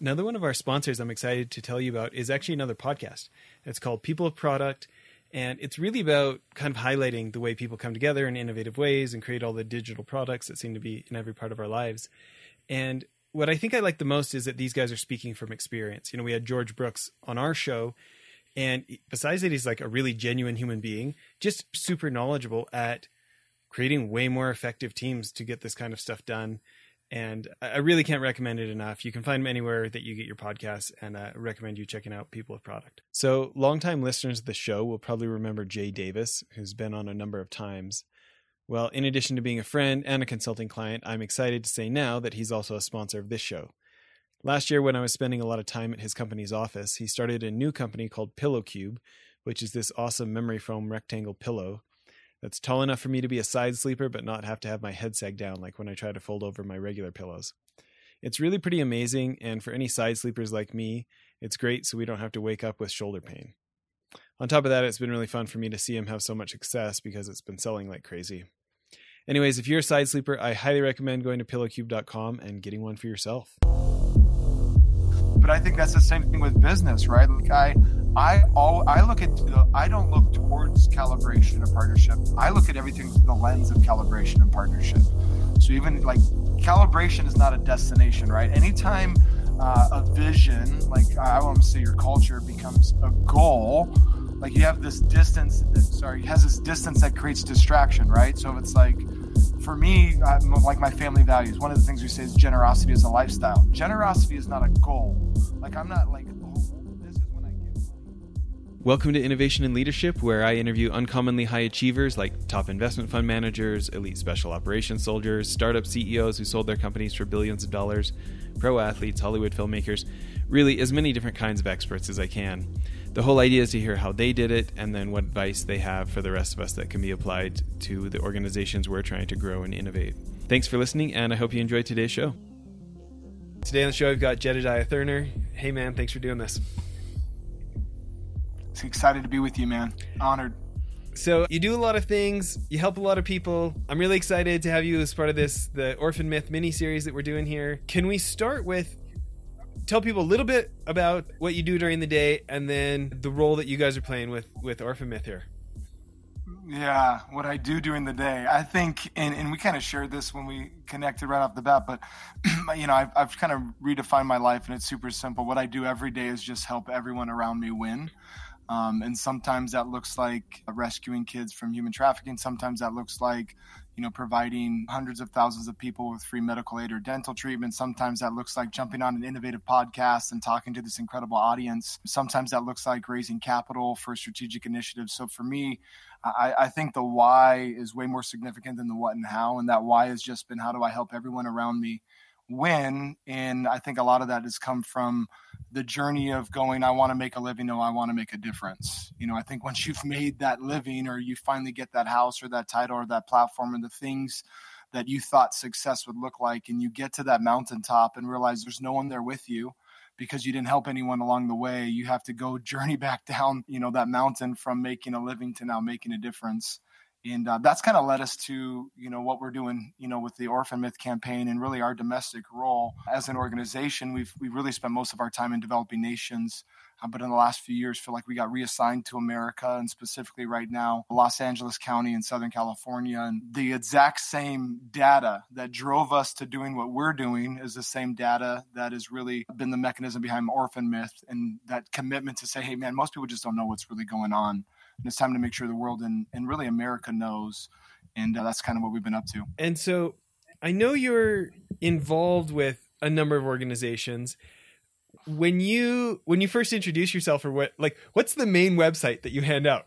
Another one of our sponsors I'm excited to tell you about is actually another podcast. It's called People of Product, and it's really about kind of highlighting the way people come together in innovative ways and create all the digital products that seem to be in every part of our lives. And what I think I like the most is that these guys are speaking from experience. You know, we had George Brooks on our show, and besides that, he's like a really genuine human being, just super knowledgeable at creating way more effective teams to get this kind of stuff done and I really can't recommend it enough. You can find them anywhere that you get your podcasts, and uh, I recommend you checking out People of Product. So, longtime listeners of the show will probably remember Jay Davis, who's been on a number of times. Well, in addition to being a friend and a consulting client, I'm excited to say now that he's also a sponsor of this show. Last year, when I was spending a lot of time at his company's office, he started a new company called Pillow Cube, which is this awesome memory foam rectangle pillow that's tall enough for me to be a side sleeper but not have to have my head sag down like when I try to fold over my regular pillows. It's really pretty amazing, and for any side sleepers like me, it's great so we don't have to wake up with shoulder pain. On top of that, it's been really fun for me to see him have so much success because it's been selling like crazy. Anyways, if you're a side sleeper, I highly recommend going to pillowcube.com and getting one for yourself. But I think that's the same thing with business, right? Like I I all I look at I don't look towards calibration and partnership. I look at everything through the lens of calibration and partnership. So even like calibration is not a destination, right? Anytime uh, a vision, like I want to say your culture becomes a goal, like you have this distance. That, sorry, has this distance that creates distraction, right? So if it's like for me, I'm, like my family values, one of the things we say is generosity is a lifestyle. Generosity is not a goal. Like I'm not like Welcome to Innovation and Leadership, where I interview uncommonly high achievers like top investment fund managers, elite special operations soldiers, startup CEOs who sold their companies for billions of dollars, pro athletes, Hollywood filmmakers, really as many different kinds of experts as I can. The whole idea is to hear how they did it and then what advice they have for the rest of us that can be applied to the organizations we're trying to grow and innovate. Thanks for listening, and I hope you enjoyed today's show. Today on the show, I've got Jedediah Thurner. Hey, man, thanks for doing this excited to be with you, man. Honored. So you do a lot of things. You help a lot of people. I'm really excited to have you as part of this the Orphan Myth mini series that we're doing here. Can we start with tell people a little bit about what you do during the day and then the role that you guys are playing with with Orphan Myth here? Yeah, what I do during the day. I think, and, and we kind of shared this when we connected right off the bat, but, you know, I've, I've kind of redefined my life and it's super simple. What I do every day is just help everyone around me win. Um, and sometimes that looks like rescuing kids from human trafficking. Sometimes that looks like, you know, providing hundreds of thousands of people with free medical aid or dental treatment. Sometimes that looks like jumping on an innovative podcast and talking to this incredible audience. Sometimes that looks like raising capital for strategic initiatives. So for me, I, I think the why is way more significant than the what and how. And that why has just been how do I help everyone around me win? And I think a lot of that has come from the journey of going, I want to make a living, no, I want to make a difference. You know, I think once you've made that living or you finally get that house or that title or that platform and the things that you thought success would look like, and you get to that mountaintop and realize there's no one there with you because you didn't help anyone along the way, you have to go journey back down, you know, that mountain from making a living to now making a difference and uh, that's kind of led us to you know what we're doing you know with the orphan myth campaign and really our domestic role as an organization. We've we've really spent most of our time in developing nations uh, but in the last few years feel like we got reassigned to america and specifically right now los angeles county in southern california. And the exact same data that drove us to doing what we're doing is the same data that has really been the mechanism behind orphan myth and that commitment to say hey man most people just don't know what's really going on and it's time to make sure the world and, and really America knows. And uh, that's kind of what we've been up to. And so I know you're involved with a number of organizations. When you when you first introduce yourself or what like what's the main website that you hand out?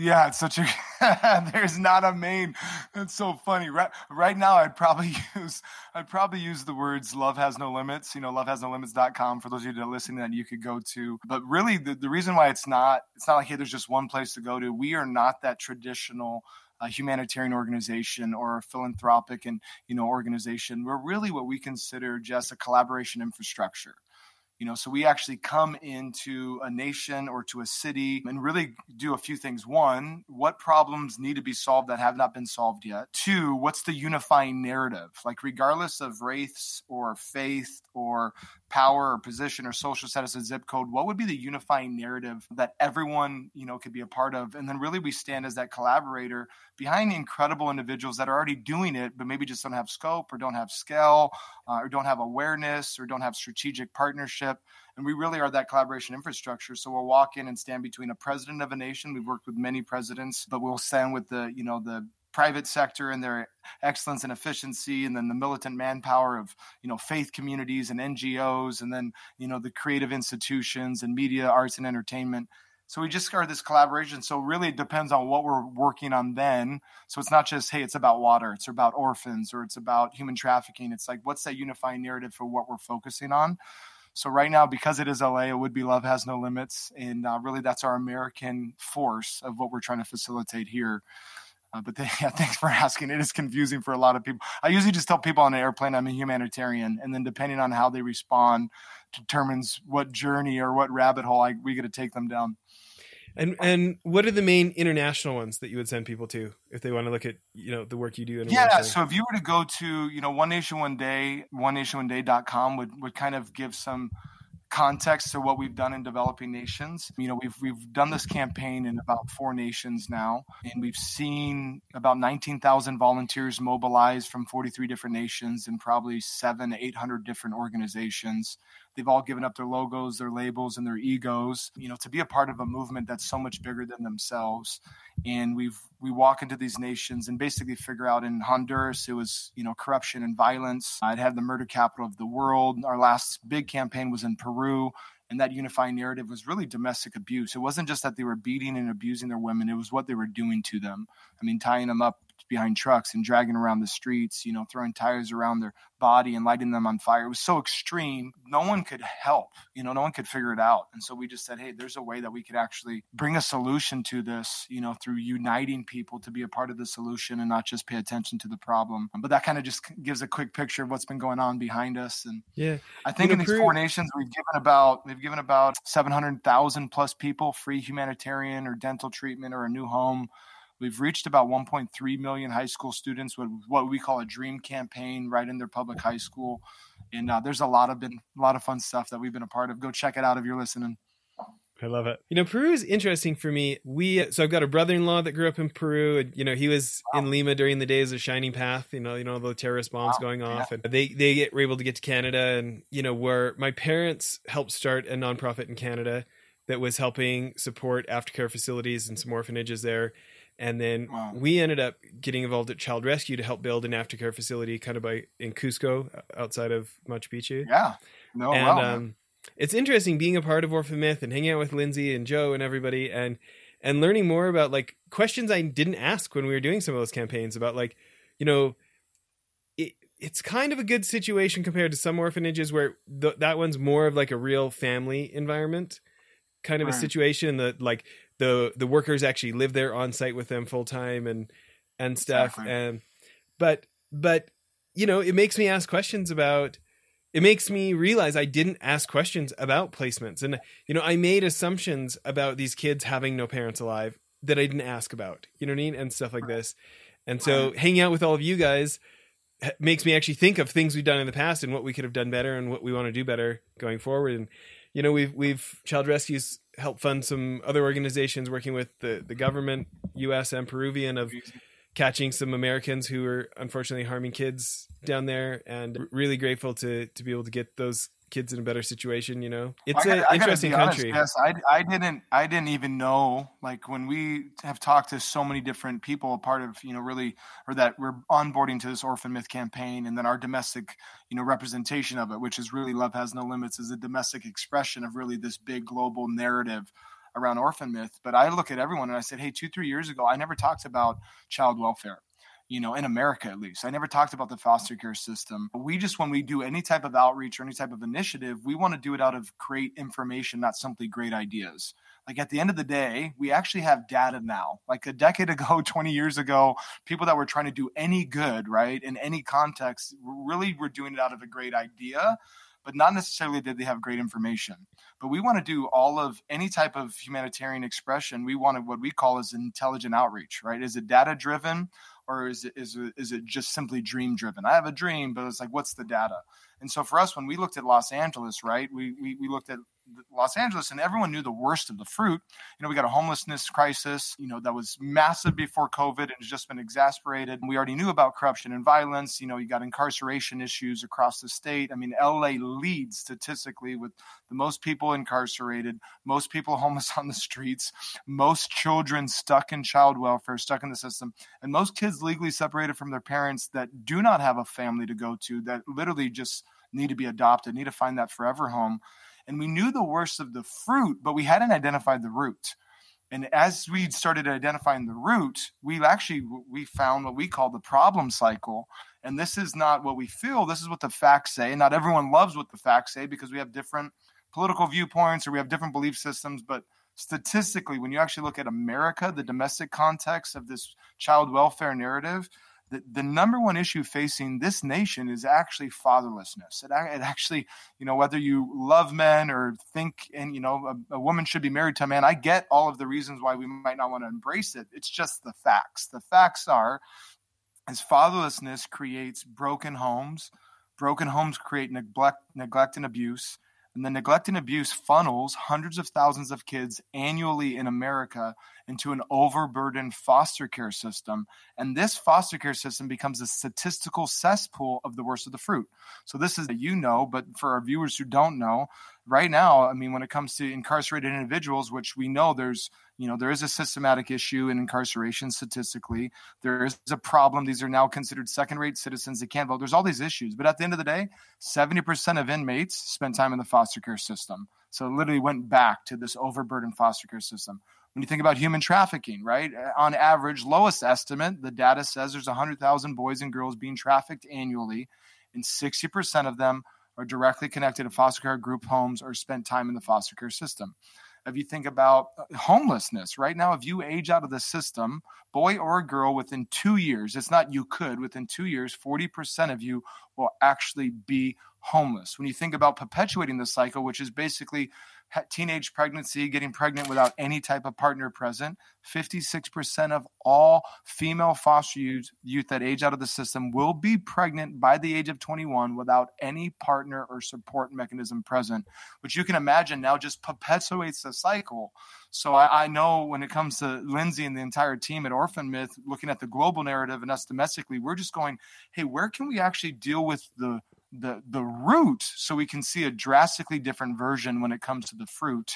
Yeah, it's such a there's not a main. It's so funny. Right right now I'd probably use I'd probably use the words love has no limits, you know, lovehasnolimits.com for those of you that are listening that you could go to. But really the, the reason why it's not it's not like hey there's just one place to go to. We are not that traditional a uh, humanitarian organization or a philanthropic and you know organization. We're really what we consider just a collaboration infrastructure you know so we actually come into a nation or to a city and really do a few things. One what problems need to be solved that have not been solved yet? Two what's the unifying narrative? Like regardless of race or faith or power or position or social status or zip code what would be the unifying narrative that everyone you know could be a part of? And then really we stand as that collaborator behind incredible individuals that are already doing it but maybe just don't have scope or don't have scale uh, or don't have awareness or don't have strategic partnership. And we really are that collaboration infrastructure. So we'll walk in and stand between a president of a nation. We've worked with many presidents but we'll stand with the you know the private sector and their excellence and efficiency and then the militant manpower of you know faith communities and ngos and then you know the creative institutions and media arts and entertainment. So we just are this collaboration. So really it depends on what we're working on then. So it's not just hey it's about water it's about orphans or it's about human trafficking. It's like what's that unifying narrative for what we're focusing on? So right now because it is la it would be love has no limits and uh, really that's our american force of what we're trying to facilitate here uh, but they, yeah, thanks for asking. It is confusing for a lot of people. I usually just tell people on an airplane I'm a humanitarian, and then depending on how they respond, determines what journey or what rabbit hole I, we get to take them down. And and what are the main international ones that you would send people to if they want to look at you know the work you do? Yeah, so if you were to go to you know One Nation One Day, one nation one day.com would would kind of give some context to what we've done in developing nations. You know, we've we've done this campaign in about four nations now, and we've seen about 19,000 volunteers mobilized from 43 different nations and probably seven, 800 different organizations. They've all given up their logos, their labels, and their egos, you know, to be a part of a movement that's so much bigger than themselves. And we've we walk into these nations and basically figure out in Honduras it was you know corruption and violence. I'd had the murder capital of the world. Our last big campaign was in Peru and that unifying narrative was really domestic abuse. It wasn't just that they were beating and abusing their women, it was what they were doing to them. I mean, tying them up behind trucks and dragging around the streets, you know, throwing tires around their body and lighting them on fire. It was so extreme. No one could help, you know, no one could figure it out. And so we just said, hey, there's a way that we could actually bring a solution to this, you know, through uniting people to be a part of the solution and not just pay attention to the problem. But that kind of just gives a quick picture of what's been going on behind us. And yeah, I think in these four nations, we've given about, we've given about 700,000 plus people free humanitarian or dental treatment or a new home We've reached about 1.3 million high school students with what we call a dream campaign right in their public high school. And uh, there's a lot of been a lot of fun stuff that we've been a part of. Go check it out if you're listening. I love it. You know, Peru is interesting for me. We so I've got a brother-in-law that grew up in Peru, and you know he was wow. in Lima during the days of Shining Path. You know, you know the terrorist bombs wow. going off, yeah. and they they get, were able to get to Canada, and you know where my parents helped start a nonprofit in Canada that was helping support aftercare facilities and some orphanages there. And then wow. we ended up getting involved at Child Rescue to help build an aftercare facility kind of by in Cusco outside of Machu Picchu. Yeah. No, and wow, um, it's interesting being a part of Orphan Myth and hanging out with Lindsay and Joe and everybody and and learning more about like questions I didn't ask when we were doing some of those campaigns about like, you know, it, it's kind of a good situation compared to some orphanages where th- that one's more of like a real family environment kind of right. a situation that like the the workers actually live there on site with them full time and and stuff. Exactly. and but but you know it makes me ask questions about it makes me realize I didn't ask questions about placements. And you know I made assumptions about these kids having no parents alive that I didn't ask about you know what I mean? And stuff like this. And so hanging out with all of you guys makes me actually think of things we've done in the past and what we could have done better and what we want to do better going forward. And you know we've we've child rescues help fund some other organizations working with the, the government, U.S. and Peruvian, of catching some Americans who are unfortunately harming kids down there, and really grateful to to be able to get those kids in a better situation. You know, it's an interesting country. Honest, yes, I, I didn't I didn't even know like when we have talked to so many different people, a part of you know really or that we're onboarding to this Orphan Myth campaign, and then our domestic you know representation of it, which is really Love Has No Limits, is a domestic expression of really this big global narrative around orphan myth but i look at everyone and i said hey two three years ago i never talked about child welfare you know, in America at least. I never talked about the foster care system. We just, when we do any type of outreach or any type of initiative, we want to do it out of great information, not simply great ideas. Like at the end of the day, we actually have data now. Like a decade ago, 20 years ago, people that were trying to do any good, right, in any context, really were doing it out of a great idea but not necessarily did they have great information. But we want to do all of any type of humanitarian expression. We want to, what we call as intelligent outreach, right? Is it data driven? Or is it is it, is it just simply dream driven? I have a dream, but it's like, what's the data? And so for us, when we looked at Los Angeles, right, we, we, we looked at Los Angeles, and everyone knew the worst of the fruit. You know, we got a homelessness crisis, you know, that was massive before COVID and has just been exasperated. We already knew about corruption and violence. You know, you got incarceration issues across the state. I mean, LA leads statistically with the most people incarcerated, most people homeless on the streets, most children stuck in child welfare, stuck in the system, and most kids legally separated from their parents that do not have a family to go to, that literally just need to be adopted, need to find that forever home and we knew the worst of the fruit, but we hadn't identified the root. And as we started identifying the root, we actually we found what we call the problem cycle. And this is not what we feel. This is what the facts say. And not everyone loves what the facts say because we have different political viewpoints or we have different belief systems. But statistically, when you actually look at America, the domestic context of this child welfare narrative, the, the number one issue facing this nation is actually fatherlessness. It, it actually, you know, whether you love men or think, and you know, a, a woman should be married to a man. I get all of the reasons why we might not want to embrace it. It's just the facts. The facts are, as fatherlessness creates broken homes. Broken homes create neglect, neglect and abuse. And the neglect and abuse funnels hundreds of thousands of kids annually in America into an overburdened foster care system. And this foster care system becomes a statistical cesspool of the worst of the fruit. So, this is, you know, but for our viewers who don't know, right now, I mean, when it comes to incarcerated individuals, which we know there's, you know, there is a systematic issue in incarceration statistically. There is a problem. These are now considered second rate citizens. They can't vote. There's all these issues. But at the end of the day, 70% of inmates spend time in the foster care system. So it literally went back to this overburdened foster care system. When you think about human trafficking, right? On average, lowest estimate, the data says there's 100,000 boys and girls being trafficked annually, and 60% of them are directly connected to foster care group homes or spent time in the foster care system. If you think about uh, homelessness, right now, if you age out of the system, boy or girl, within two years, it's not you could, within two years, 40% of you will actually be homeless. When you think about perpetuating the cycle, which is basically teenage pregnancy, getting pregnant without any type of partner present. 56% of all female foster youth, youth that age out of the system will be pregnant by the age of 21 without any partner or support mechanism present, which you can imagine now just perpetuates the cycle. So I, I know when it comes to Lindsay and the entire team at Orphan Myth, looking at the global narrative and us domestically, we're just going, hey, where can we actually deal with the the the root so we can see a drastically different version when it comes to the fruit.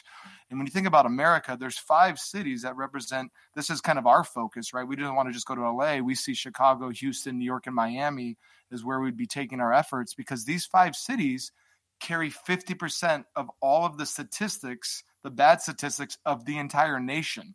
And when you think about america there's five cities that represent this is kind of our focus right? We didn't want to just go to la we see chicago houston new york and miami is where we'd be taking our efforts because these five cities carry 50% of all of the statistics the bad statistics of the entire nation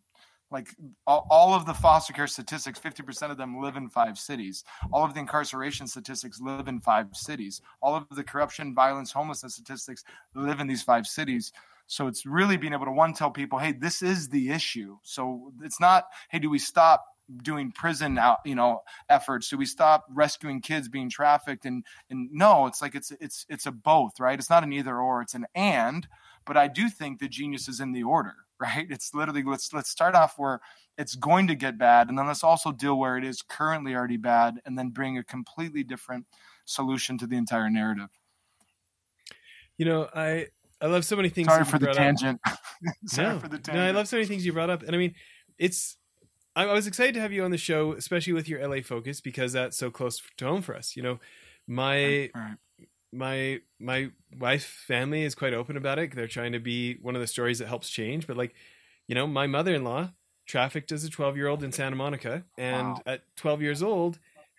like all, all, of the foster care statistics 50% of them live in five cities. All of the incarceration statistics live in five cities. All of the corruption violence homelessness statistics live in these five cities. So it's really being able to one tell people hey this is the issue. So it's not hey do we stop doing prison out you know efforts? Do we stop rescuing kids being trafficked? And and no it's like it's it's it's a both right? It's not an either or it's an and. But i do think the genius is in the order right? It's literally let's let's start off where it's going to get bad, and then let's also deal where it is currently already bad, and then bring a completely different solution to the entire narrative. You know, I I love so many things. Sorry for the tangent. Sorry no, for the tangent. No, I love so many things you brought up, and I mean, it's. I, I was excited to have you on the show, especially with your LA focus, because that's so close to home for us. You know, my right my my wife family is quite open about it. They're trying to be one of the stories that helps change. But like, you know, my mother-in-law trafficked as a 12-year-old in Santa Monica, and wow. at 12 years old,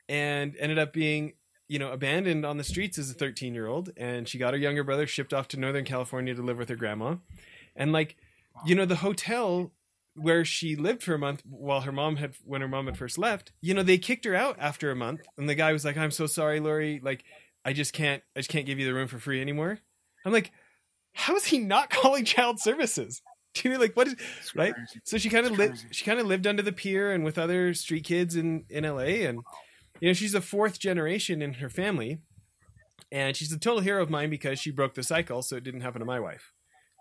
and ended up being you know abandoned on the streets as a 13-year-old. And she got her younger brother shipped off to Northern California to live with her grandma, and like, wow. you know, the hotel where she lived for a month while her mom had when her mom had first left you know they kicked her out after a month and the guy was like i'm so sorry lori like I just can't I just can't give you the room for free anymore. I'm like, how is he not calling child services? Do you know, like what is it's right? Crazy. So she kind of lived she kind of lived under the pier and with other street kids in in LA and you know she's the fourth generation in her family and she's a total hero of mine because she broke the cycle so it didn't happen to my wife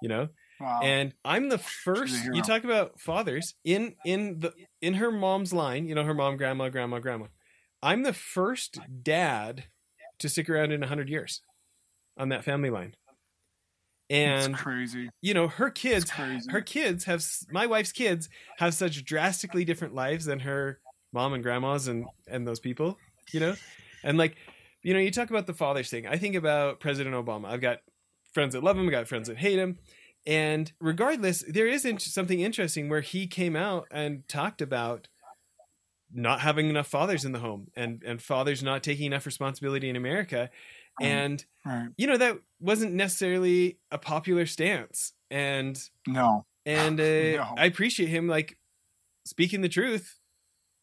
you know wow. and i'm the first you talk about fathers in in the in her mom's line you know her mom grandma grandma grandma i'm the first dad to stick around in 100 years on that family line. And It's crazy. you know, her kids her kids have my wife's kids have such drastically different lives than her mom and grandmas and and those people, you know? And like, you know, you talk about the fathers thing. I think about President Obama. I've got friends that love him, I've got friends that hate him. And regardless, there is something interesting where he came out and talked about not having enough fathers in the home and and fathers not taking enough responsibility in America. And right. you know that wasn't necessarily a popular stance. And No. and uh, No. I appreciate him like speaking the truth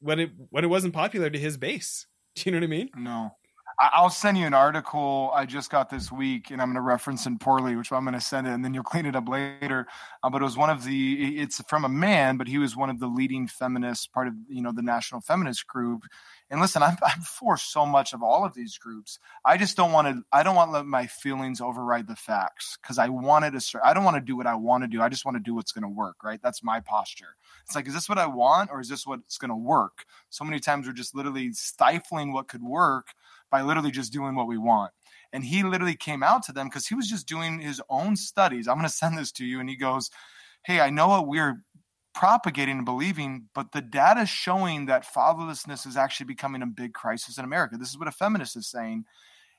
when it when it wasn't popular to his base. Do you know what I mean? No. I'll send you an article I just got this week, and I'm going to reference it poorly, which I'm going to send it, and then you'll clean it up later. Uh, but it was one of the. It's from a man, but he was one of the leading feminists, part of you know the National Feminist Group. And listen, I'm, I'm for so much of all of these groups. I just don't want to. I don't want to let my feelings override the facts because I wanted to. I don't want to do what I want to do. I just want to do what's going to work. Right? That's my posture. It's like, is this what I want, or is this what's going to work? So many times we're just literally stifling what could work by literally just doing what we want. And he literally came out to them because he was just doing his own studies. I'm going to send this to you. And he goes, Hey, I know what we're propagating and believing, but the data showing that fatherlessness is actually becoming a big crisis in America. This is what a feminist is saying.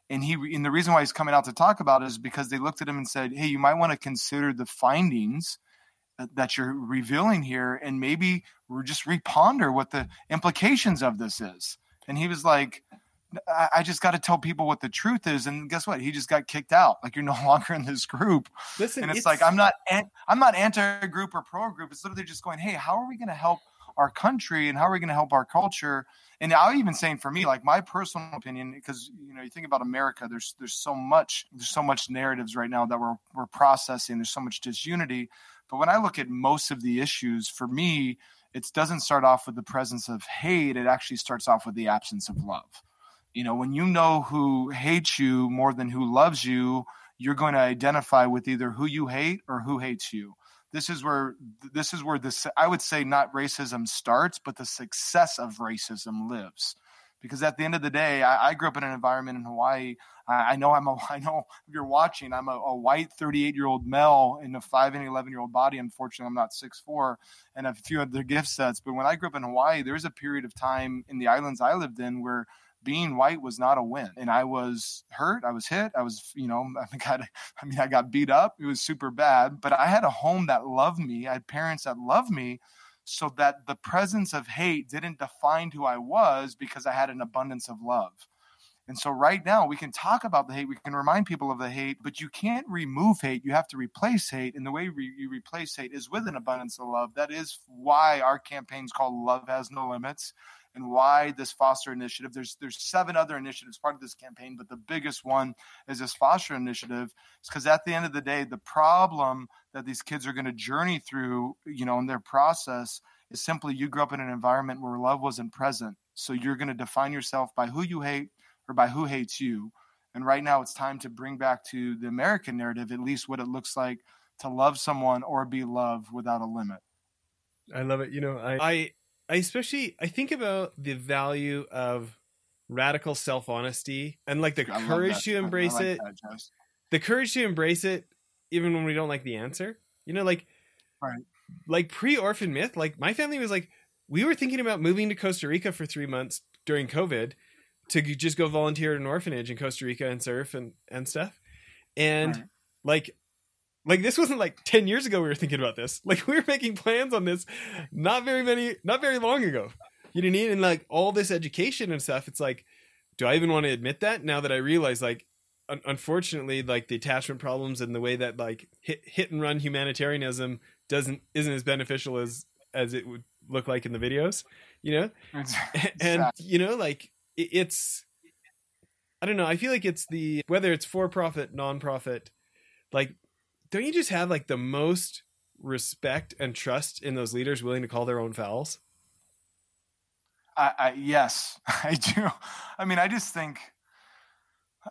And he and the reason why he's coming out to talk about it is because they looked at him and said, Hey, you might want to consider the findings that- you're revealing here and maybe just reponder what the implications of this is. And he was like, I, I just got to tell people what the truth is. And guess what? He just got kicked out. Like you're no longer in this group. Listen, And it's, like I'm not an, I'm not anti group or pro group. It's literally just going, hey, how are we going to help our country and how are we going to help our culture? And I'm even saying for me, like my personal opinion, because you know you think about America, there's there's so much there's so much narratives right now that we're we're processing. There's so much disunity. But when I look at most of the issues, for me, it doesn't start off with the presence of hate. It actually starts off with the absence of love. You know, when you know who hates you more than who loves you, you're going to identify with either who you hate or who hates you. This is where this is where this I would say not racism starts, but the success of racism lives. Because at the end of the day, I, I grew up in an environment in Hawaii. I, I know I'm a I know if you're watching, I'm a, a white 38 year old male in a five and 11 year old body. Unfortunately, I'm not six four and a few other gift sets. But when I grew up in Hawaii, there was a period of time in the islands I lived in where being white was not a win. And i was hurt i was hit i was you know i got i mean i got beat up it was super bad but i had a home that loved me i had parents that loved me so that the presence of hate didn't define who i was because i had an abundance of love. And so right now we can talk about the hate we can remind people of the hate but you can't remove hate you have to replace hate and the way re- you replace hate is with an abundance of love. That is why our campaign's called love has no limits and why this foster initiative there's there's seven other initiatives part of this campaign but the biggest one is this foster initiative because at the end of the day the problem that these kids are going to journey through you know in their process is simply you grew up in an environment where love wasn't present. So you're going to define yourself by who you hate or by who hates you. And right now it's time to bring back to the american narrative at least what it looks like to love someone or be loved without a limit. I love it. You know, I, I I especially I think about the value of radical self honesty and like the I courage to embrace like it. that, The courage to embrace it even when we don't like the answer. You know, like Right. like pre orphan myth, like my family was like we were thinking about moving to Costa Rica for three months during COVID to just go volunteer at an orphanage in Costa Rica and surf and, and stuff. And Right. like like this wasn't like 10 years ago we were thinking about this. Like we were making plans on this not very many not very long ago. You know what i mean? And like all this education and stuff it's like do i even want to admit that now that i realize like un- unfortunately like the attachment problems and the way that like hit, hit and run humanitarianism doesn't isn't as beneficial as as it would look like in the videos you know? And you know like it, it's i don't know i feel like it's the whether it's for profit non-profit like don't you just have like the most respect and trust in those leaders willing to call their own fouls I, I yes, I do. I mean, I just think.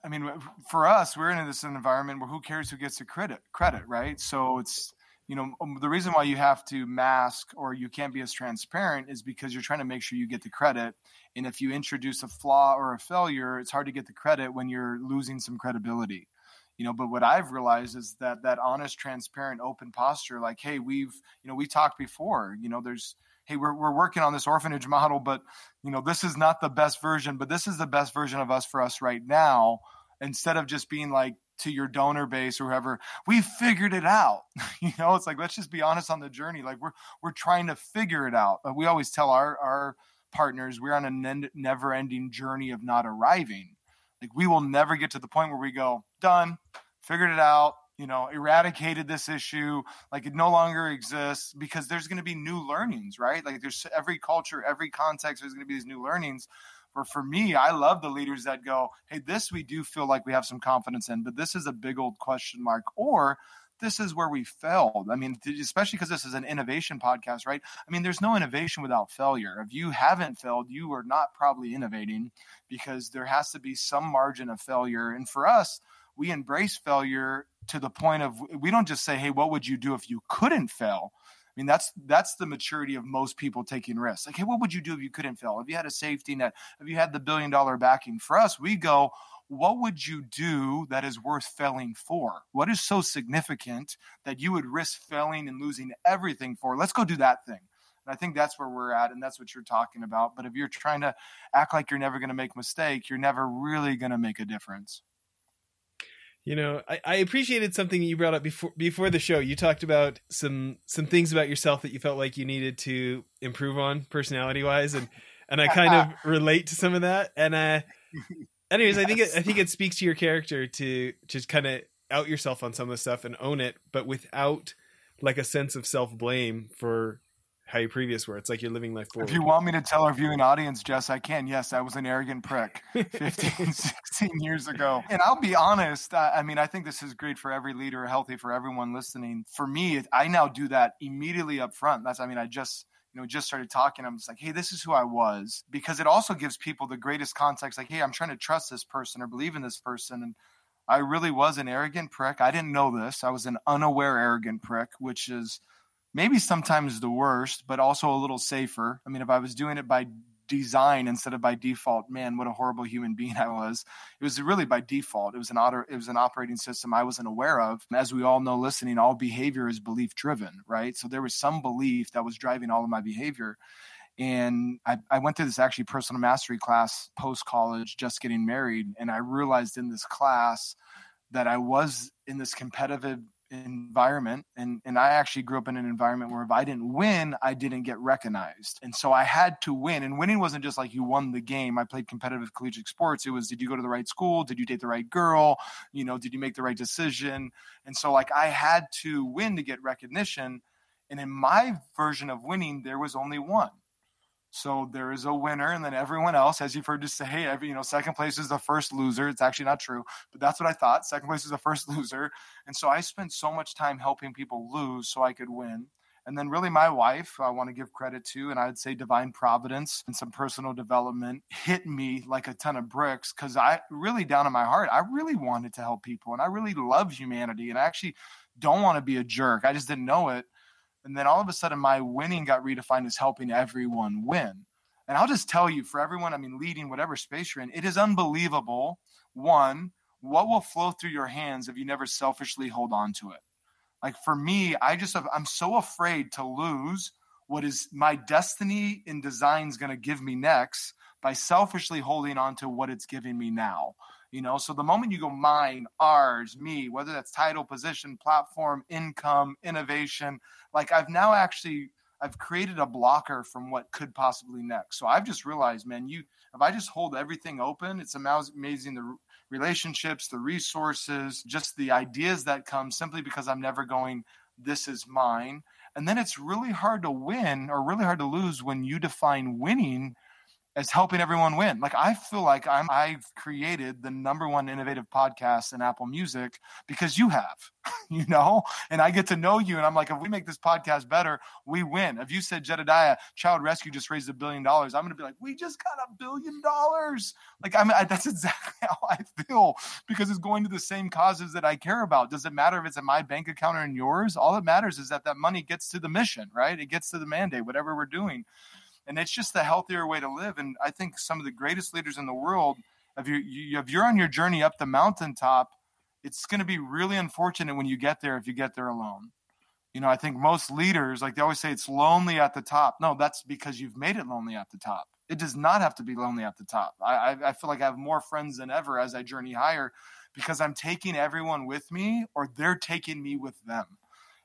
I mean, for us, we're in this environment where who cares who gets the credit? Credit, right? So it's you know um, the reason why you have to mask or you can't be as transparent is because you're trying to make sure you get the credit. And if you introduce a flaw or a failure, it's hard to get the credit when you're losing some credibility. You know but what i've realized is that that honest transparent open posture like hey we've you know we talked before you know there's hey we're, we're working on this orphanage model but you know this is not the best version but this is the best version of us for us right now instead of just being like to your donor base or whoever we figured it out. You know it's like let's just be honest on the journey like we're we're trying to figure it out we always tell our our partners we're on a never ending journey of not arriving like we will never get to the point where we go done figured it out you know eradicated this issue like it no longer exists because there's going to be new learnings right like there's every culture every context there's going to be these new learnings for for me i love the leaders that go hey this we do feel like we have some confidence in but this is a big old question mark or this is where we failed. I mean, especially because this is an innovation podcast, right? I mean, there's no innovation without failure. If you haven't failed, you are not probably innovating because there has to be some margin of failure. And for us, we embrace failure to the point of we don't just say, "Hey, what would you do if you couldn't fail?" I mean, that's that's the maturity of most people taking risks. Like, hey, what would you do if you couldn't fail? If you had a safety net, if you had the billion dollar backing. For us, we go, what would you do that is worth failing for? What is so significant that you would risk failing and losing everything for? Let's go do that thing. And I think that's where we're at, and that's what you're talking about. But if you're trying to act like you're never going to make a mistake, you're never really going to make a difference. You know, I, I, appreciated something you brought up before before the show. You talked about some some things about yourself that you felt like you needed to improve on personality wise, and and I kind of relate to some of that. And uh, anyways, yes. I think it, I think it speaks to your character to just kind of out yourself on some of the stuff and own it, but without like a sense of self blame for how you previous were. It's like you're living life forward. If you want me to tell our viewing audience, Jess, I can. Yes, I was an arrogant prick 15, 16 years ago. And I'll be honest. I, I, mean, I think this is great for every leader, healthy for everyone listening. For me, I now do that immediately up front. That's, I mean, I just, you know, just started talking. I'm just like, hey, this is who I was. Because it also gives people the greatest context. Like, hey, I'm trying to trust this person or believe in this person. And I really was an arrogant prick. I didn't know this. I was an unaware arrogant prick, which is – maybe sometimes the worst, but also a little safer. I mean, if I was doing it by design instead of by default, man, what a horrible human being I was. It was really by default. It was an auto, it was an operating system I wasn't aware of. As we all know, listening, all behavior is belief driven, right? So there was some belief that was driving all of my behavior. And I, I went through this actually personal mastery class post college, just getting married. And I realized in this class that I was in this competitive environment and and I actually grew up in an environment where if I didn't win, I didn't get recognized. And so I had to win. And winning wasn't just like you won the game. I played competitive collegiate sports. It was did you go to the right school? Did you date the right girl? You know, did you make the right decision? And so like I had to win to get recognition. And in my version of winning, there was only one. So there is a winner, and then everyone else, as you've heard to say, hey, every you know, second place is the first loser. It's actually not true, but that's what I thought. Second place is the first loser, and so I spent so much time helping people lose so I could win. And then, really, my wife, I want to give credit to, and I'd say divine providence and some personal development hit me like a ton of bricks because I really, down in my heart, I really wanted to help people and I really love humanity. And I actually don't want to be a jerk. I just didn't know it. And then all of a sudden, my winning got redefined as helping everyone win. And I'll just tell you, for everyone, I mean, leading whatever space you're in, it is unbelievable. One, what will flow through your hands if you never selfishly hold on to it? Like for me, I just have, I'm so afraid to lose what is my destiny in design is going to give me next by selfishly holding on to what it's giving me now you know? So the moment you go mine ours me whether that's title position platform income innovation like i've now actually i've created a blocker from what could possibly next. So i've just realized man you if i just hold everything open it's amazing the relationships the resources just the ideas that come simply because i'm never going this is mine. And then it's really hard to win or really hard to lose when you define winning as helping everyone win. Like I feel like I'm I've created the number one innovative podcast in Apple Music because you have, you know, and I get to know you. And I'm like, if we make this podcast better, we win. If you said Jedediah Child Rescue just raised a billion dollars, I'm gonna be like, we just got a billion dollars. Like I'm I, that's exactly how I feel because it's going to the same causes that I care about. Does it matter if it's in my bank account or in yours? All that matters is that that money gets to the mission, right? It gets to the mandate, whatever we're doing and it's just the healthier way to live. And I think some of the greatest leaders in the world, if you if you're on your journey up the mountaintop, it's going to be really unfortunate when you get there if you get there alone. You know, I think most leaders, like they always say, it's lonely at the top. No, that's because you've made it lonely at the top. It does not have to be lonely at the top. I, I feel like I have more friends than ever as I journey higher because I'm taking everyone with me or they're taking me with them.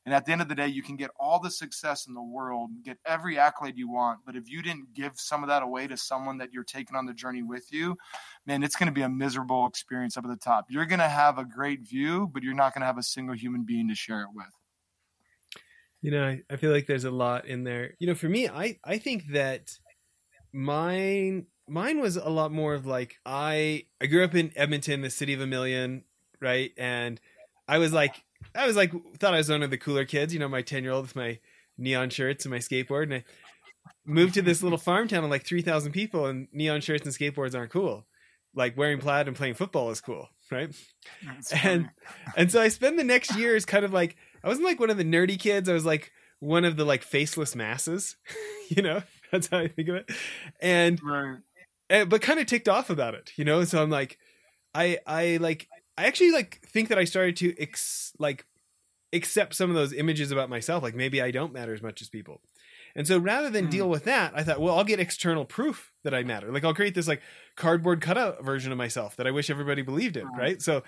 And at the end of the day, you can get all the success in the world, get every accolade you want. But if you didn't give some of that away to someone that you're taking on the journey with you, man, it's going to be a miserable experience up at the top. You're going to have a great view, but you're not going to have a single human being to share it with. You know, I, feel like there's a lot in there. You know, for me, I, I think that mine mine was a lot more of like I I grew up in Edmonton, the city of a million, right? And I was like I was like thought I was one of the cooler kids, you know, my 10-year-old with my neon shirts and my skateboard and I moved to this little farm town of like 3000 people and neon shirts and skateboards aren't cool. Like wearing plaid and playing football is cool, right? And and so I spend the next years kind of like I wasn't like one of the nerdy kids, I was like one of the like faceless masses, you know? That's how I think of it. And right and, but kind of ticked off about it, you know. So I'm like, I I like I actually like think that I started to ex, like accept some of those images about myself. Like maybe I don't matter as much as people. And so rather than mm. deal with that, I thought, well, I'll get external proof that I matter. Like I'll create this like cardboard cutout version of myself that I wish everybody believed in, right? So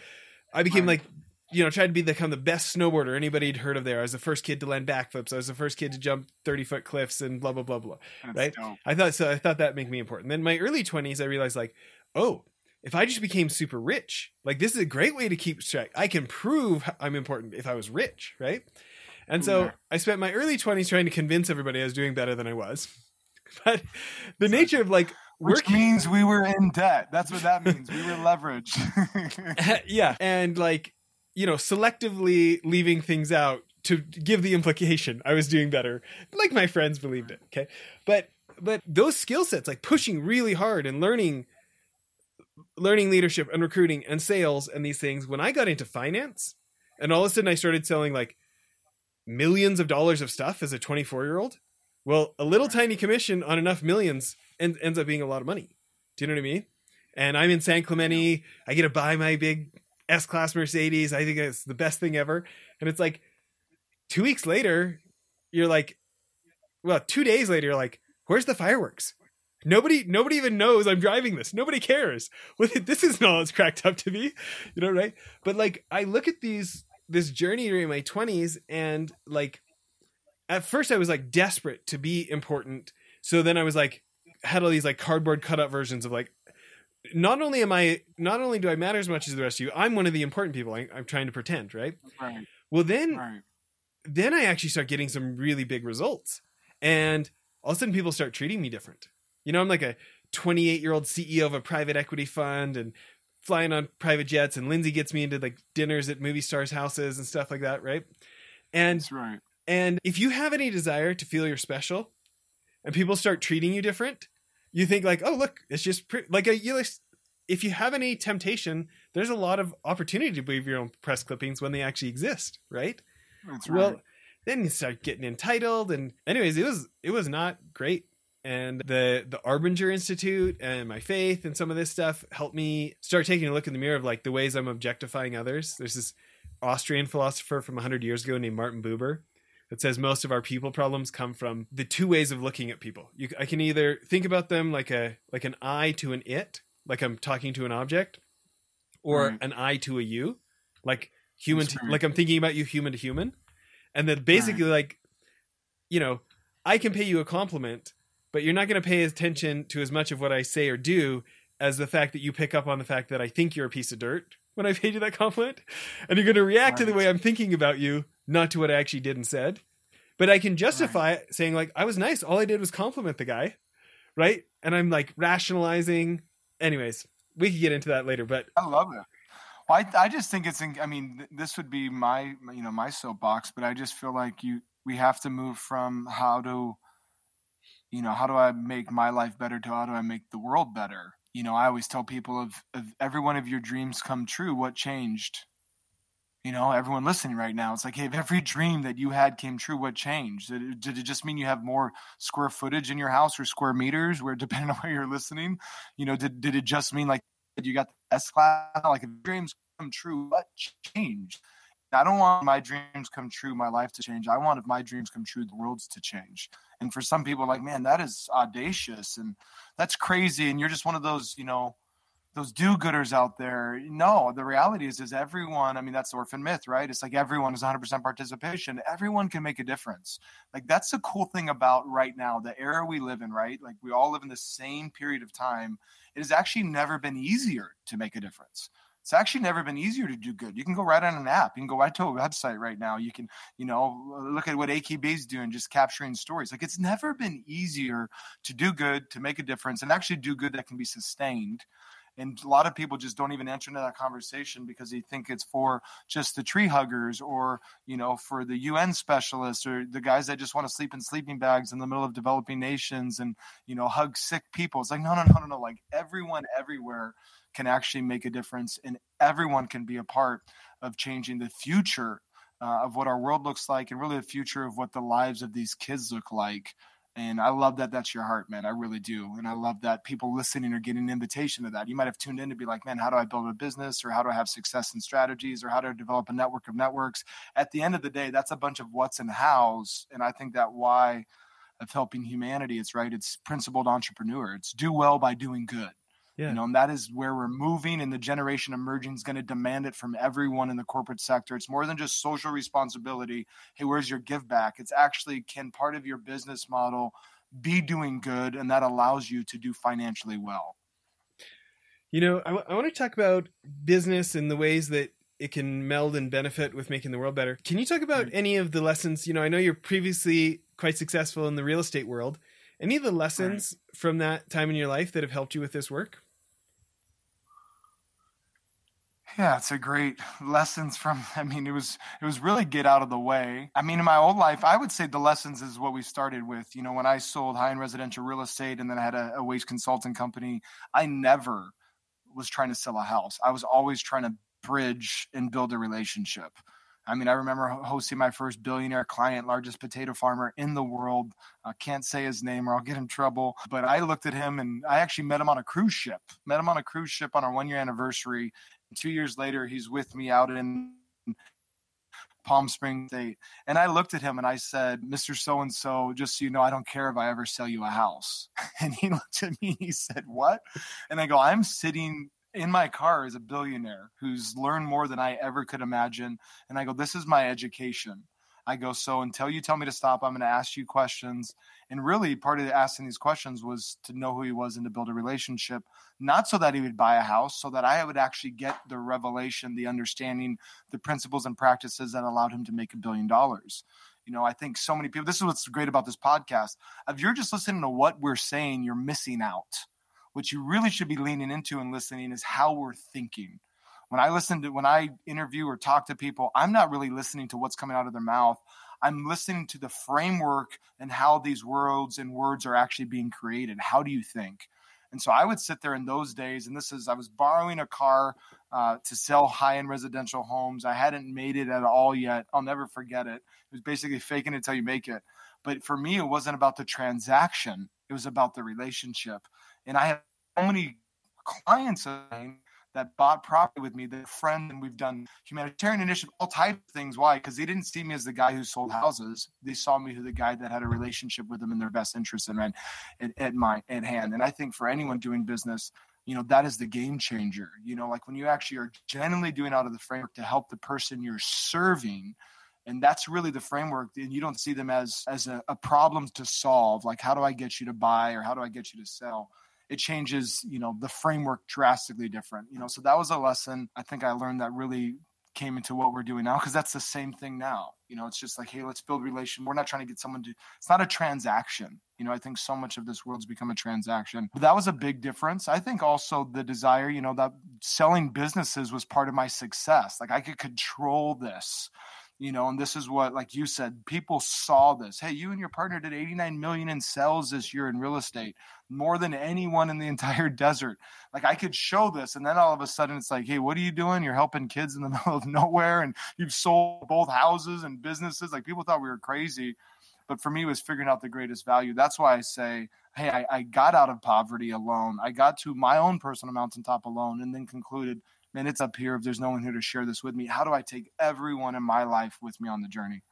I became like you know, tried to be become the best snowboarder anybody had heard of there. I was the first kid to land backflips. I was the first kid to jump 30 foot cliffs and blah, blah, blah, blah. That's right. Dope. I thought, so I thought that made me important. Then my early twenties, I realized like, oh, if I just became super rich, like this is a great way to keep track. I can prove I'm important if I was rich. Right. And so yeah. I spent my early twenties trying to convince everybody I was doing better than I was. But the nature of like which working... means we were in debt. That's what that means. we were leveraged. yeah. And like you know, selectively leaving things out to give the implication I was doing better, like my friends believed it. Okay, but but those skill sets, like pushing really hard and learning, learning leadership and recruiting and sales and these things. When I got into finance, and all of a sudden I started selling like millions of dollars of stuff as a 24 year old. Well, a little tiny commission on enough millions and, ends up being a lot of money. Do you know what I mean? And I'm in San Clemente. I get to buy my big S Class Mercedes. I think it's the best thing ever. And it's like two weeks later, you're like, well, two days later, you're like, where's the fireworks? Nobody, nobody even knows I'm driving this. Nobody cares. This is not it's cracked up to be, you know, right? But like, I look at these this journey during my 20s, and like, at first I was like desperate to be important. So then I was like, had all these like cardboard cutout versions of like not only am I not only do I matter as much as the rest of you, I'm one of the important people. I, am trying to pretend, right? Right. Well, then, right. then I actually start getting some really big results, and all of a sudden, people start treating me different. You know, I'm like a 28 year old CEO of a private equity fund, and flying on private jets, and Lindsay gets me into like dinners at movie stars' houses and stuff like that, right? And That's right. And if you have any desire to feel you're special, and people start treating you different, you think like, oh look, it's just pre-. like a you if you have any temptation, there's a lot of opportunity to believe your own press clippings when they actually exist, right? That's right. Well, then you start getting entitled, and anyways, it was it was not great. And the the Arbinger Institute and my faith and some of this stuff helped me start taking a look in the mirror of like the ways I'm objectifying others. There's this Austrian philosopher from 100 years ago named Martin Buber that says most of our people problems come from the two ways of looking at people. You, I can either think about them like a like an I to an it, like I'm talking to an object, or right. an I to a you, like human, to, like I'm thinking about you human to human, and then basically right. like, you know, I can pay you a compliment, but you're not going to pay attention to as much of what I say or do as the fact that you pick up on the fact that I think you're a piece of dirt when I paid you that compliment, and you're going to react right. to the way I'm thinking about you not to what I actually did and said. But I can justify right. it saying like I was nice. All I did was compliment the guy, right? And I'm like rationalizing. Anyways, we could get into that later. But I love it. Well, I, I just think it's. I mean, this would be my you know my soapbox, but I just feel like you we have to move from how to, you know, how do I make my life better to how do I make the world better. You know, I always tell people if, if every one of your dreams come true, what changed? you know, everyone listening right now, it's like, hey, if every dream that you had came true, what changed? Did it, did it, just mean you have more square footage in your house or square meters, where depending on where you're listening? You know, did, did it just mean like you got the S class. Like if dreams come true, what changed? I don't want my dreams come true, my life to change. I want if my dreams come true, the world's to change. And for some people, like, man, that is audacious and that's crazy. And you're just one of those, you know, those do-gooders out there. No, the reality is, is everyone. I mean, that's the orphan myth, right? It's like everyone is 100% participation. Everyone can make a difference. Like that's the cool thing about right now, the era we live in, right? Like we all live in the same period of time. It has actually never been easier to make a difference it's actually never been easier to do good. You can go right on an app. You can go right to a website right now. You can, you know, look at what AKB is doing, just capturing stories. Like it's never been easier to do good, to make a difference, and actually do good that can be sustained. And a lot of people just don't even enter into that conversation because they think it's for just the tree huggers or, you know, for the UN specialists or the guys that just want to sleep in sleeping bags in the middle of developing nations and, you know, hug sick people. It's like, no, no, no, no, no. Like everyone everywhere can actually make a difference and everyone can be a part of changing the future uh, of what our world looks like and really the future of what the lives of these kids look like and I love that that's your heart, man. I really do. And I love that people listening are getting an invitation to that. You might have tuned in to be like, man, how do I build a business or how do I have success in strategies or how do I develop a network of networks? At the end of the day, that's a bunch of what's and hows. And I think that why of helping humanity, it's right. It's principled entrepreneur. It's do well by doing good. Yeah. You know, and that is where we're moving, and the generation emerging is going to demand it from everyone in the corporate sector. It's more than just social responsibility. Hey, where's your give back? It's actually can part of your business model be doing good, and that allows you to do financially well. You know, I, w- I want to talk about business and the ways that it can meld and benefit with making the world better. Can you talk about mm. any of the lessons? You know, I know you're previously quite successful in the real estate world. Any of the lessons right. from that time in your life that have helped you with this work? Yeah, it's a great lessons from. I mean, it was it was really get out of the way. I mean, in my old life, I would say the lessons is what we started with. You know, when I sold high end residential real estate, and then I had a, a waste consulting company, I never was trying to sell a house. I was always trying to bridge and build a relationship. I mean, I remember hosting my first billionaire client, largest potato farmer in the world. I can't say his name or I'll get in trouble. But I looked at him and I actually met him on a cruise ship. Met him on a cruise ship on our one year anniversary. And two years later, he's with me out in Palm Springs State. And I looked at him and I said, Mr. So and so, just so you know, I don't care if I ever sell you a house. And he looked at me he said, What? And I go, I'm sitting in my car is a billionaire who's learned more than I ever could imagine. And I go, This is my education. I go, So until you tell me to stop, I'm going to ask you questions. And really, part of asking these questions was to know who he was and to build a relationship, not so that he would buy a house, so that I would actually get the revelation, the understanding, the principles and practices that allowed him to make a billion dollars. You know, I think so many people, this is what's great about this podcast. If you're just listening to what we're saying, you're missing out. What you really should be leaning into and listening is how we're thinking when I listen to when I interview or talk to people, I'm not really listening to what's coming out of their mouth. I'm listening to the framework and how these worlds and words are actually being created. How do you think? And so I would sit there in those days, and this is I was borrowing a car uh, to sell high end residential homes. I hadn't made it at all yet. I'll never forget it. It was basically faking it you make it. But for me, it wasn't about the transaction; it was about the relationship. And I have so many clients that bought property with me, they're friends, and we've done humanitarian initiative, all types of things. Why? Because they didn't see me as the guy who sold houses. They saw me as the guy that had a relationship with them in their best interest and at, at my at hand. And I think for anyone doing business, you know that is the game changer. You know, like when you actually are genuinely doing out of the framework to help the person you're serving and that's really the framework and you don't see them as as a, a, problem to solve like how do i get you to buy or how do i get you to sell it changes, you know, the framework drastically different. You know, so that was a lesson I think I learned that really came into what we're doing now because that's the same thing now. You know, it's just like, hey, let's build relation. We're not trying to get someone to. It's not a transaction. You know, I think so much of this world's become a transaction. But that was a big difference. I think also the desire, you know, that selling businesses was part of my success. Like I could control this you know and this is what like you said people saw this hey you and your partner did 89 million in sales this year in real estate more than anyone in the entire desert like i could show this and then all of a sudden it's like hey what are you doing you're helping kids in the middle of nowhere and you've sold both houses and businesses like people thought we were crazy But for me, was figuring out the greatest value. That's why I say, hey, I, I got out of poverty alone. I got to my own personal mountaintop alone and then concluded, man, it's up here. If there's no one here to share this with me, how do I take everyone in my life with me on the journey?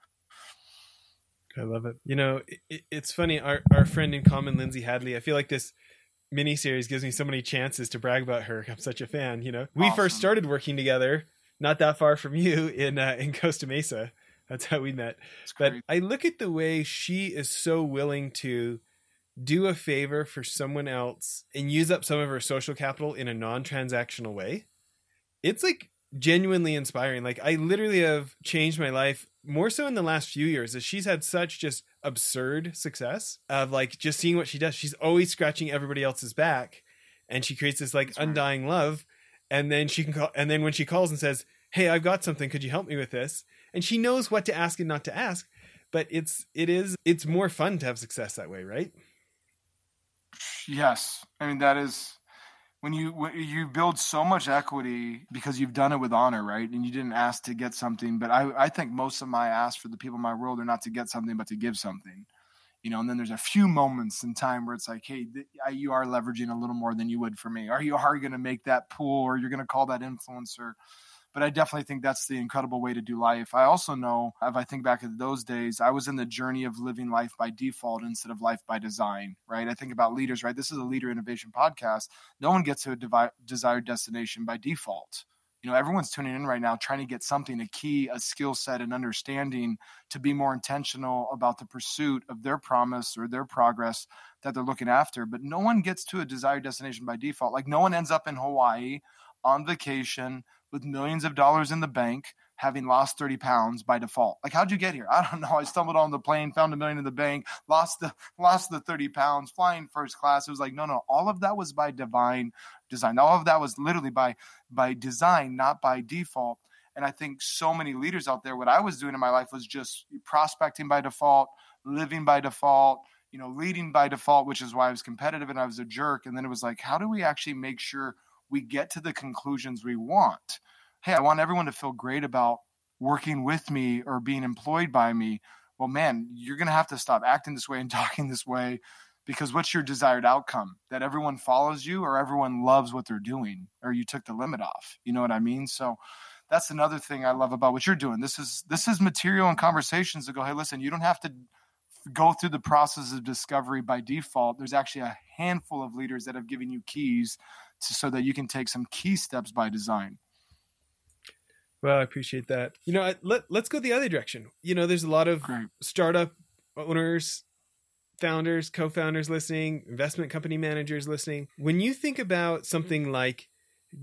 I love it. You know, it, it's funny. Our our friend in common, Lindsay Hadley. I feel like this mini series gives me so many chances to brag about her. I'm such a fan. You know, we awesome. first started working together not that far from you in uh, in Costa Mesa. That's how we met. But I look at the way she is so willing to do a favor for someone else and use up some of her social capital in a non-transactional way. It's like genuinely inspiring. Like I literally have changed my life more so in the last few years as she's had such just absurd success of like just seeing what she does. She's always scratching everybody else's back and she creates this like That's undying right. love. And then she can call, and then when she calls and says, Hey, I've got something. Could you help me with this? And she knows what to ask and not to ask. But it's, it is, it's more fun to have success that way, right? Yes. I mean, that is, when you when you build so much equity because you've done it with honor, right? And you didn't ask to get something, but I I think most of my ask for the people in my world are not to get something, but to give something. You know, and then there's a few moments in time where it's like, hey, th- you are leveraging a little more than you would for me. Are you are going to make that pool, or you're going to call that influencer? But I definitely think that's the incredible way to do life. I also know, if I think back at those days, I was in the journey of living life by default instead of life by design, right? I think about leaders, right? This is a leader innovation podcast. No one gets to a devi- desired destination by default. You know, everyone's tuning in right now trying to get something, a key, a skill set, an understanding to be more intentional about the pursuit of their promise or their progress that they're looking after. But no one gets to a desired destination by default. Like, no one ends up in Hawaii on vacation with millions of dollars in the bank having lost 30 pounds by default. Like, how'd you get here? I don't know. I stumbled on the plane, found a million in the bank, lost the lost the 30 pounds, flying first class. It was like, no, no, all of that was by divine design. All of that was literally by by design, not by default. And I think so many leaders out there, what I was doing in my life was just prospecting by default, living by default, you know, leading by default, which is why I was competitive and I was a jerk. And then it was like, how do we actually make sure we get to the conclusions we want. Hey, I want everyone to feel great about working with me or being employed by me. Well, man, you're going to have to stop acting this way and talking this way because what's your desired outcome? That everyone follows you or everyone loves what they're doing or you took the limit off. You know what I mean? So that's another thing I love about what you're doing. This is this is material and conversations that go, hey, listen, you don't have to go through the process of discovery by default. There's actually a handful of leaders that have given you keys to, so that you can take some key steps by design. Well, I appreciate that. You know, let let's go the other direction. You know, there's a lot of Great. startup owners, founders, co-founders listening, investment company managers listening. When you think about something like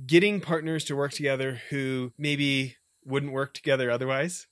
getting partners to work together who maybe wouldn't work together otherwise,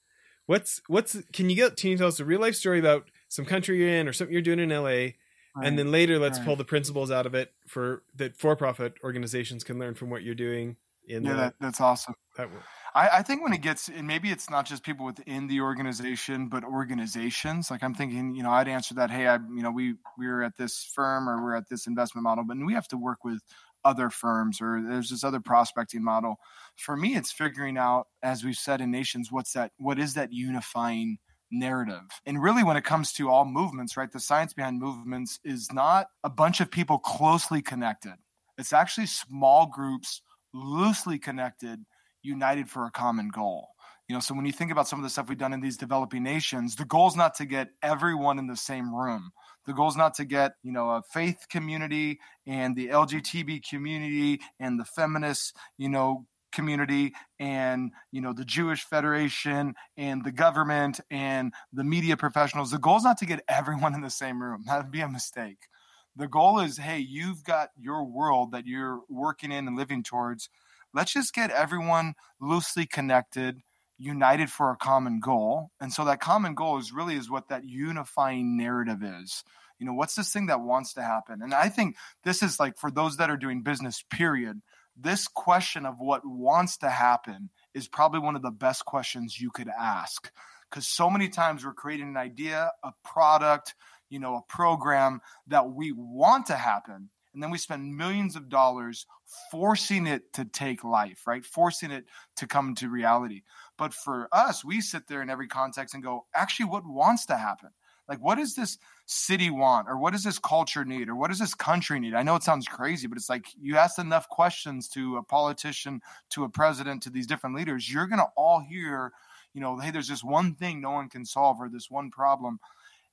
what's what's can you get can you tell us a real life story about some country you're in or something you're doing in LA Right. And then later, let's right. pull the principles out of it for that for-profit organizations can learn from what you're doing. In yeah, the, that, that's awesome. That I, I, think when it gets, and maybe it's not just people within the organization, but organizations. Like I'm thinking, you know, I'd answer that, hey, I, you know, we we are at this firm or we're at this investment model, but we have to work with other firms or there's this other prospecting model. For me, it's figuring out, as we've said in Nations, what's that? What is that unifying? Narrative. And really, when it comes to all movements, right, the science behind movements is not a bunch of people closely connected, it's actually small groups loosely connected, united for a common goal. You know, so when you think about some of the stuff we've done in these developing nations, the goal is not to get everyone in the same room. The goal is not to get, you know, a faith community and the LGBT community and the feminists, you know, community and you know the Jewish Federation and the government and the media professionals. The goal is not to get everyone in the same room. That'd be a mistake. The goal is, hey, you've got your world that you're working in and living towards. Let's just get everyone loosely connected, united for a common goal. And so that common goal is really is what that unifying narrative is. You know, what's this thing that wants to happen? And I think this is like for those that are doing business, period this question of what wants to happen is probably one of the best questions you could ask. Because so many times we're creating an idea a product you know a program that we want to happen and then we spend millions of dollars forcing it to take life right? Forcing it to come to reality. But for us we sit there in every context and go actually what wants to happen Like, what does this city want? Or what does this culture need? Or what does this country need? I know it sounds crazy, but it's like you ask enough questions to a politician, to a president, to these different leaders, you're going to all hear, you know, hey, there's this one thing no one can solve or this one problem.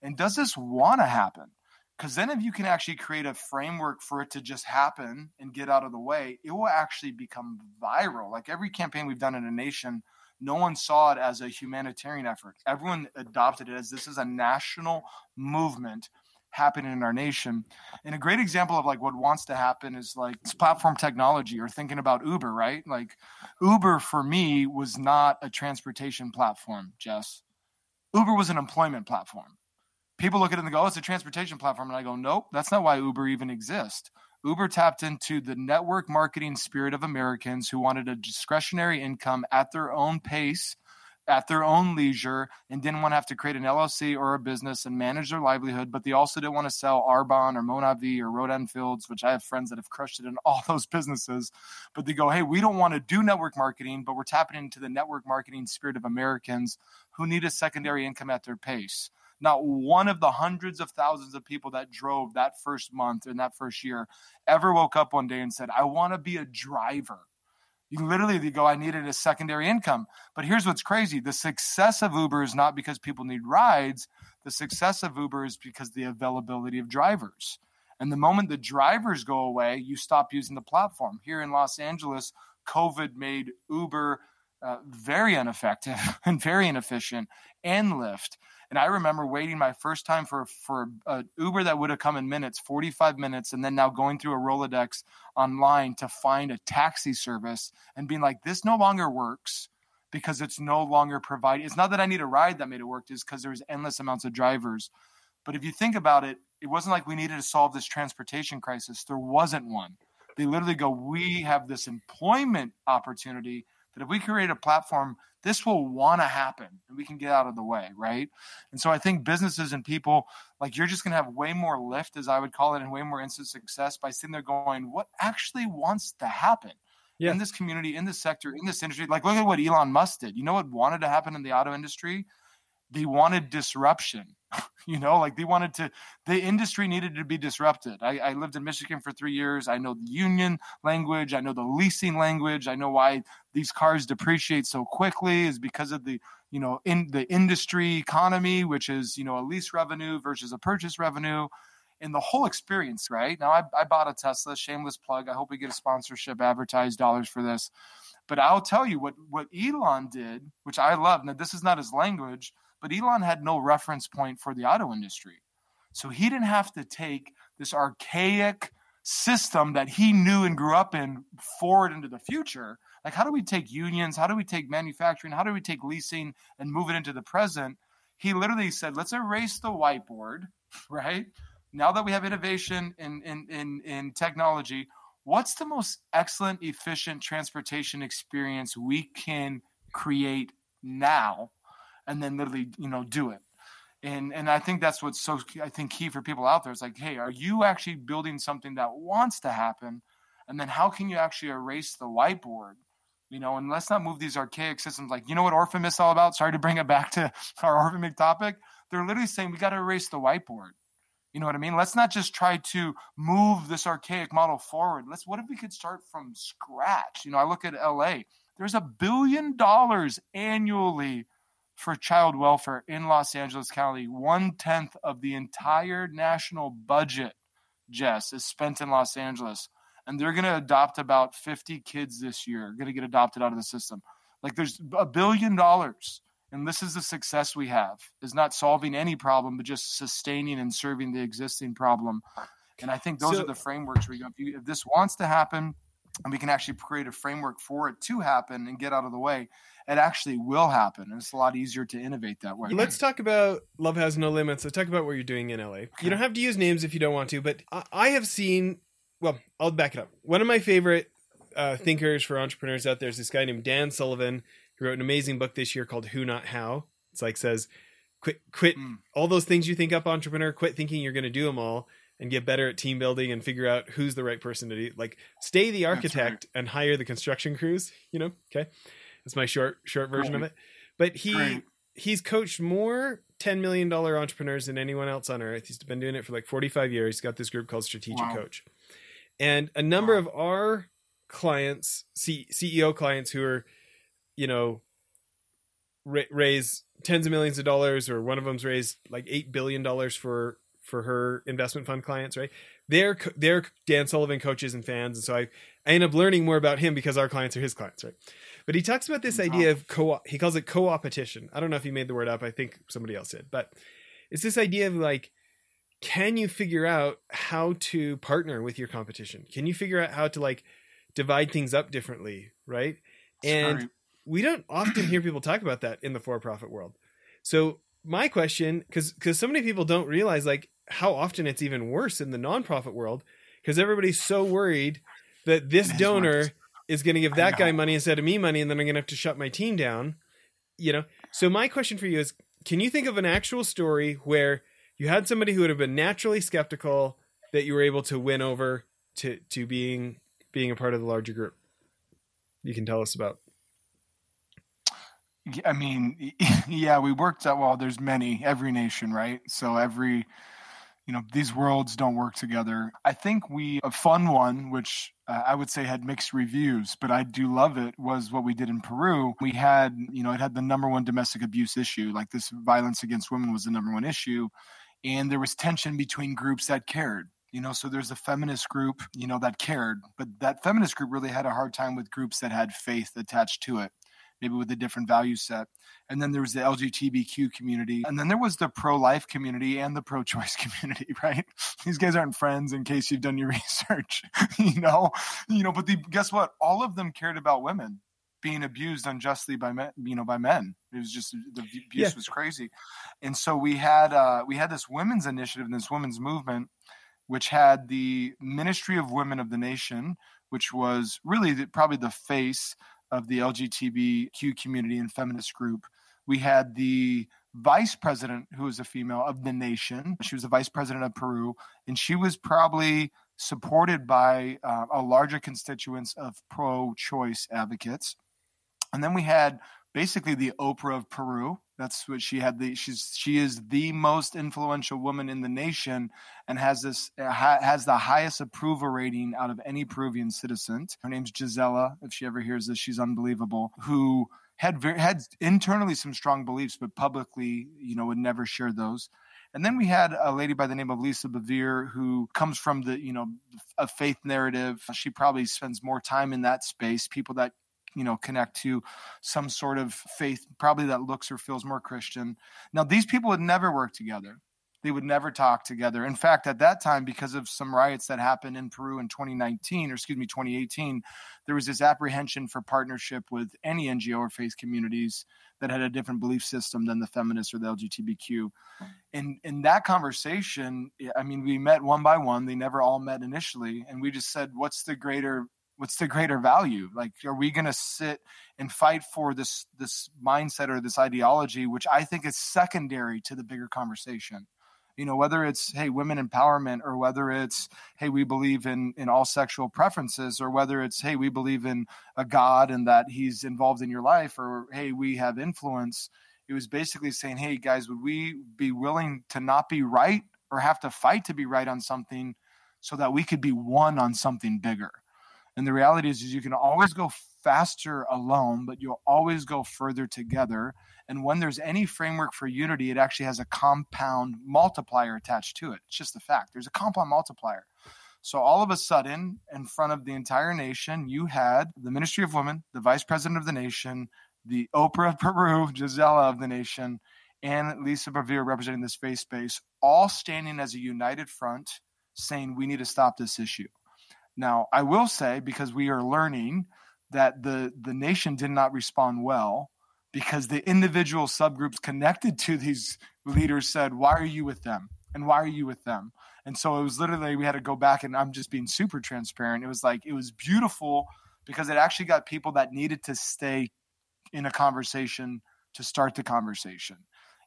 And does this want to happen? Because then, if you can actually create a framework for it to just happen and get out of the way, it will actually become viral. Like every campaign we've done in a nation, no one saw it as a humanitarian effort. Everyone adopted it as this is a national movement happening in our nation. And a great example of like what wants to happen is like platform technology or thinking about Uber, right? Like Uber for me was not a transportation platform, Jess. Uber was an employment platform people look at it and go, oh, it's a transportation platform. And I go, nope, that's not why Uber even exists. Uber tapped into the network marketing spirit of Americans who wanted a discretionary income at their own pace, at their own leisure, and didn't want to have to create an LLC or a business and manage their livelihood. But they also didn't want to sell Arbonne or MonaVie or Rodan + Fields, which I have friends that have crushed it in all those businesses. But they go, hey, we don't want to do network marketing, but we're tapping into the network marketing spirit of Americans who need a secondary income at their pace. Not one of the hundreds of thousands of people that drove that first month in that first year ever woke up one day and said, I want to be a driver. You literally you go, I needed a secondary income. But here's what's crazy the success of Uber is not because people need rides, the success of Uber is because the availability of drivers. And the moment the drivers go away, you stop using the platform. Here in Los Angeles, COVID made Uber uh, very ineffective and very inefficient and Lyft. And I remember waiting my first time for for an Uber that would have come in minutes, 45 minutes, and then now going through a Rolodex online to find a taxi service and being like, this no longer works because it's no longer provided. It's not that I need a ride that made it work, is because there's endless amounts of drivers. But if you think about it, it wasn't like we needed to solve this transportation crisis. There wasn't one. They literally go, we have this employment opportunity that if we create a platform this will want to happen and we can get out of the way right? And so i think businesses and people like you're just going to have way more lift as i would call it and way more instant success by sitting there going what actually wants to happen yeah. in this community in this sector in this industry? Like look at what elon musk did. You know what wanted to happen in the auto industry? They wanted disruption you know like they wanted to the industry needed to be disrupted. I, I, lived in michigan for three years. I know the union language. I know the leasing language. I know why these cars depreciate so quickly is because of the you know in the industry economy which is you know a lease revenue versus a purchase revenue. And the whole experience right? Now i, I bought a tesla shameless plug. I hope we get a sponsorship advertised dollars for this. But i'll tell you what what elon did which i love. Now this is not his language but Elon had no reference point for the auto industry. So he didn't have to take this archaic system that he knew and grew up in forward into the future. Like, how do we take unions? How do we take manufacturing? How do we take leasing and move it into the present? He literally said, let's erase the whiteboard, right? Now that we have innovation in, in, in, in technology, what's the most excellent, efficient transportation experience we can create now and then literally you know do it. And and i think that's what's so i think key for people out there. Is like hey are you actually building something that wants to happen? And then how can you actually erase the whiteboard? You know and let's not move these archaic systems. Like you know what orphan is all about? Sorry to bring it back to our orphan topic. They're literally saying we got to erase the whiteboard. You know what i mean? Let's not just try to move this archaic model forward. Let's what if we could start from scratch? You know i look at la there's a billion dollars annually for child welfare in Los Angeles County. One tenth of the entire national budget, Jess, is spent in Los Angeles. And they're going to adopt about 50 kids this year, going to get adopted out of the system. Like there's a billion dollars. And this is the success we have is not solving any problem, but just sustaining and serving the existing problem. And I think those so, are the frameworks where you go, if, you, if this wants to happen, and we can actually create a framework for it to happen and get out of the way it actually will happen. And it's a lot easier to innovate that way. Let's talk about Love Has No Limits. Let's talk about what you're doing in LA. Okay. You don't have to use names if you don't want to, but I have seen, well, I'll back it up. One of my favorite uh, thinkers for entrepreneurs out there is this guy named Dan Sullivan, who wrote an amazing book this year called Who Not How. It's like says, quit, quit mm. all those things you think up, entrepreneur, quit thinking you're going to do them all and get better at team building and figure out who's the right person to do like stay the architect right. and hire the construction crews you know okay that's my short short version of it. But he he's coached more 10 million dollar entrepreneurs than anyone else on earth. He's been doing it for like 45 years. He's got this group called Strategic wow. Coach. And a number wow. of our clients, C- CEO clients who are, you know, ra- raise tens of millions of dollars or one of them's raised like 8 billion dollars for for her investment fund clients, right? They're they're Dan Sullivan coaches and fans, and so I I end up learning more about him because our clients are his clients, right? But he talks about this idea of co he calls it co-opetition. I don't know if he made the word up. I think somebody else did. But it's this idea of like can you figure out how to partner with your competition? Can you figure out how to like divide things up differently, right? And Sorry. we don't often hear people talk about that in the for-profit world. So my question cuz cuz so many people don't realize like how often it's even worse in the nonprofit world because everybody's so worried that this donor is going to give that guy money instead of me money, and then I'm going to have to shut my team down. You know. So my question for you is: Can you think of an actual story where you had somebody who would have been naturally skeptical that you were able to win over to to being being a part of the larger group? You can tell us about. I mean, yeah, we worked out. Well, there's many, every nation, right? So every you know these worlds don't work together. I think we a fun one which uh, i would say had mixed reviews but i do love it was what we did in peru. We had you know it had the number one domestic abuse issue. Like this violence against women was the number one issue and there was tension between groups that cared you know? So there's a feminist group you know that cared but that feminist group really had a hard time with groups that had faith attached to it maybe with a different value set. And then there was the LGBTQ community. And then there was the pro life community and the pro choice community, right? These guys aren't friends in case you've done your research, you know? You know, but the, guess what? All of them cared about women being abused unjustly by men, you know, by men. It was just the abuse yeah. was crazy. And so we had uh we had this women's initiative, and this women's movement, which had the Ministry of Women of the Nation, which was really the, probably the face of the LGBTQ community and feminist group. We had the vice president, who was a female of the nation. She was the vice president of Peru, and she was probably supported by uh, a larger constituents of pro choice advocates. And then we had basically the Oprah of Peru. That's what she had. The she's she is the most influential woman in the nation, and has this uh, ha, has the highest approval rating out of any Peruvian citizen. Her name's Gisela. If she ever hears this, she's unbelievable. Who had very, had internally some strong beliefs, but publicly, you know, would never share those. And then we had a lady by the name of Lisa Bevere who comes from the, you know, a faith narrative. She probably spends more time in that space. People that you know connect to some sort of faith probably that looks or feels more christian. Now these people would never work together. They would never talk together. In fact at that time because of some riots that happened in peru in 2019 or excuse me 2018 there was this apprehension for partnership with any ngo or faith communities that had a different belief system than the feminists or the lgbtq in in that conversation i mean we met one by one. They never all met initially. And we just said what's the greater what's the greater value? Like are we going to sit and fight for this this mindset or this ideology which i think is secondary to the bigger conversation? You know whether it's hey women empowerment or whether it's hey we believe in in all sexual preferences or whether it's hey we believe in a god and that he's involved in your life or hey we have influence it was basically saying hey guys would we be willing to not be right or have to fight to be right on something so that we could be one on something bigger and the reality is, is you can always go faster alone, but you'll always go further together. And when there's any framework for unity, it actually has a compound multiplier attached to it. It's just a fact. There's a compound multiplier. So all of a sudden, in front of the entire nation, you had the Ministry of Women, the Vice President of the nation, the Oprah of Peru, Gisela of the nation, and Lisa Bevere representing this space space, all standing as a united front, saying we need to stop this issue. Now, I will say because we are learning that the the nation did not respond well because the individual subgroups connected to these leaders said, "Why are you with them?" and "Why are you with them?" And so it was literally we had to go back and I'm just being super transparent. It was like it was beautiful because it actually got people that needed to stay in a conversation to start the conversation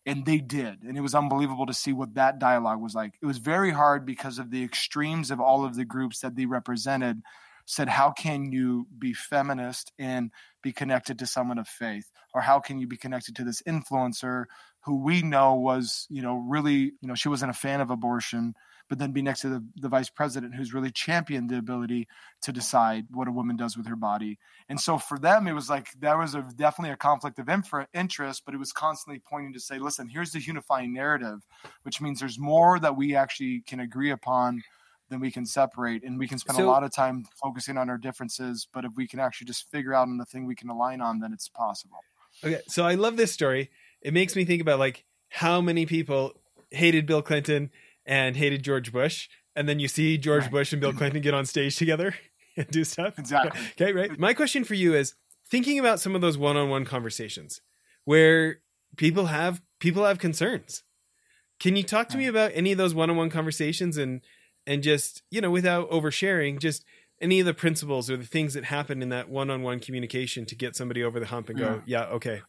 and they did and it was unbelievable to see what that dialogue was like it was very hard because of the extremes of all of the groups that they represented said, How can you be feminist and be connected to someone of faith? Or how can you be connected to this influencer who we know was, you know, really, you know, she wasn't a fan of abortion, but then be next to the, the vice president who's really championed the ability to decide what a woman does with her body. And so for them, it was like there was a, definitely a conflict of interest, but it was constantly pointing to say, listen, here's the unifying narrative, which means there's more that we actually can agree upon than we can separate. And we can spend so, a lot of time focusing on our differences but if we can actually just figure out on the thing we can align on then it's possible. Okay so i love this story. It makes me think about like how many people hated bill clinton and hated George Bush, and then you see George right. Bush and Bill Clinton get on stage together and do stuff. Exactly. Okay, right. My question for you is thinking about some of those one-on-one conversations where people have people have concerns. Can you talk to me about any of those one-on-one conversations and and just, you know, without oversharing, just any of the principles or the things that happen in that one-on-one communication to get somebody over the hump and go, yeah, yeah okay,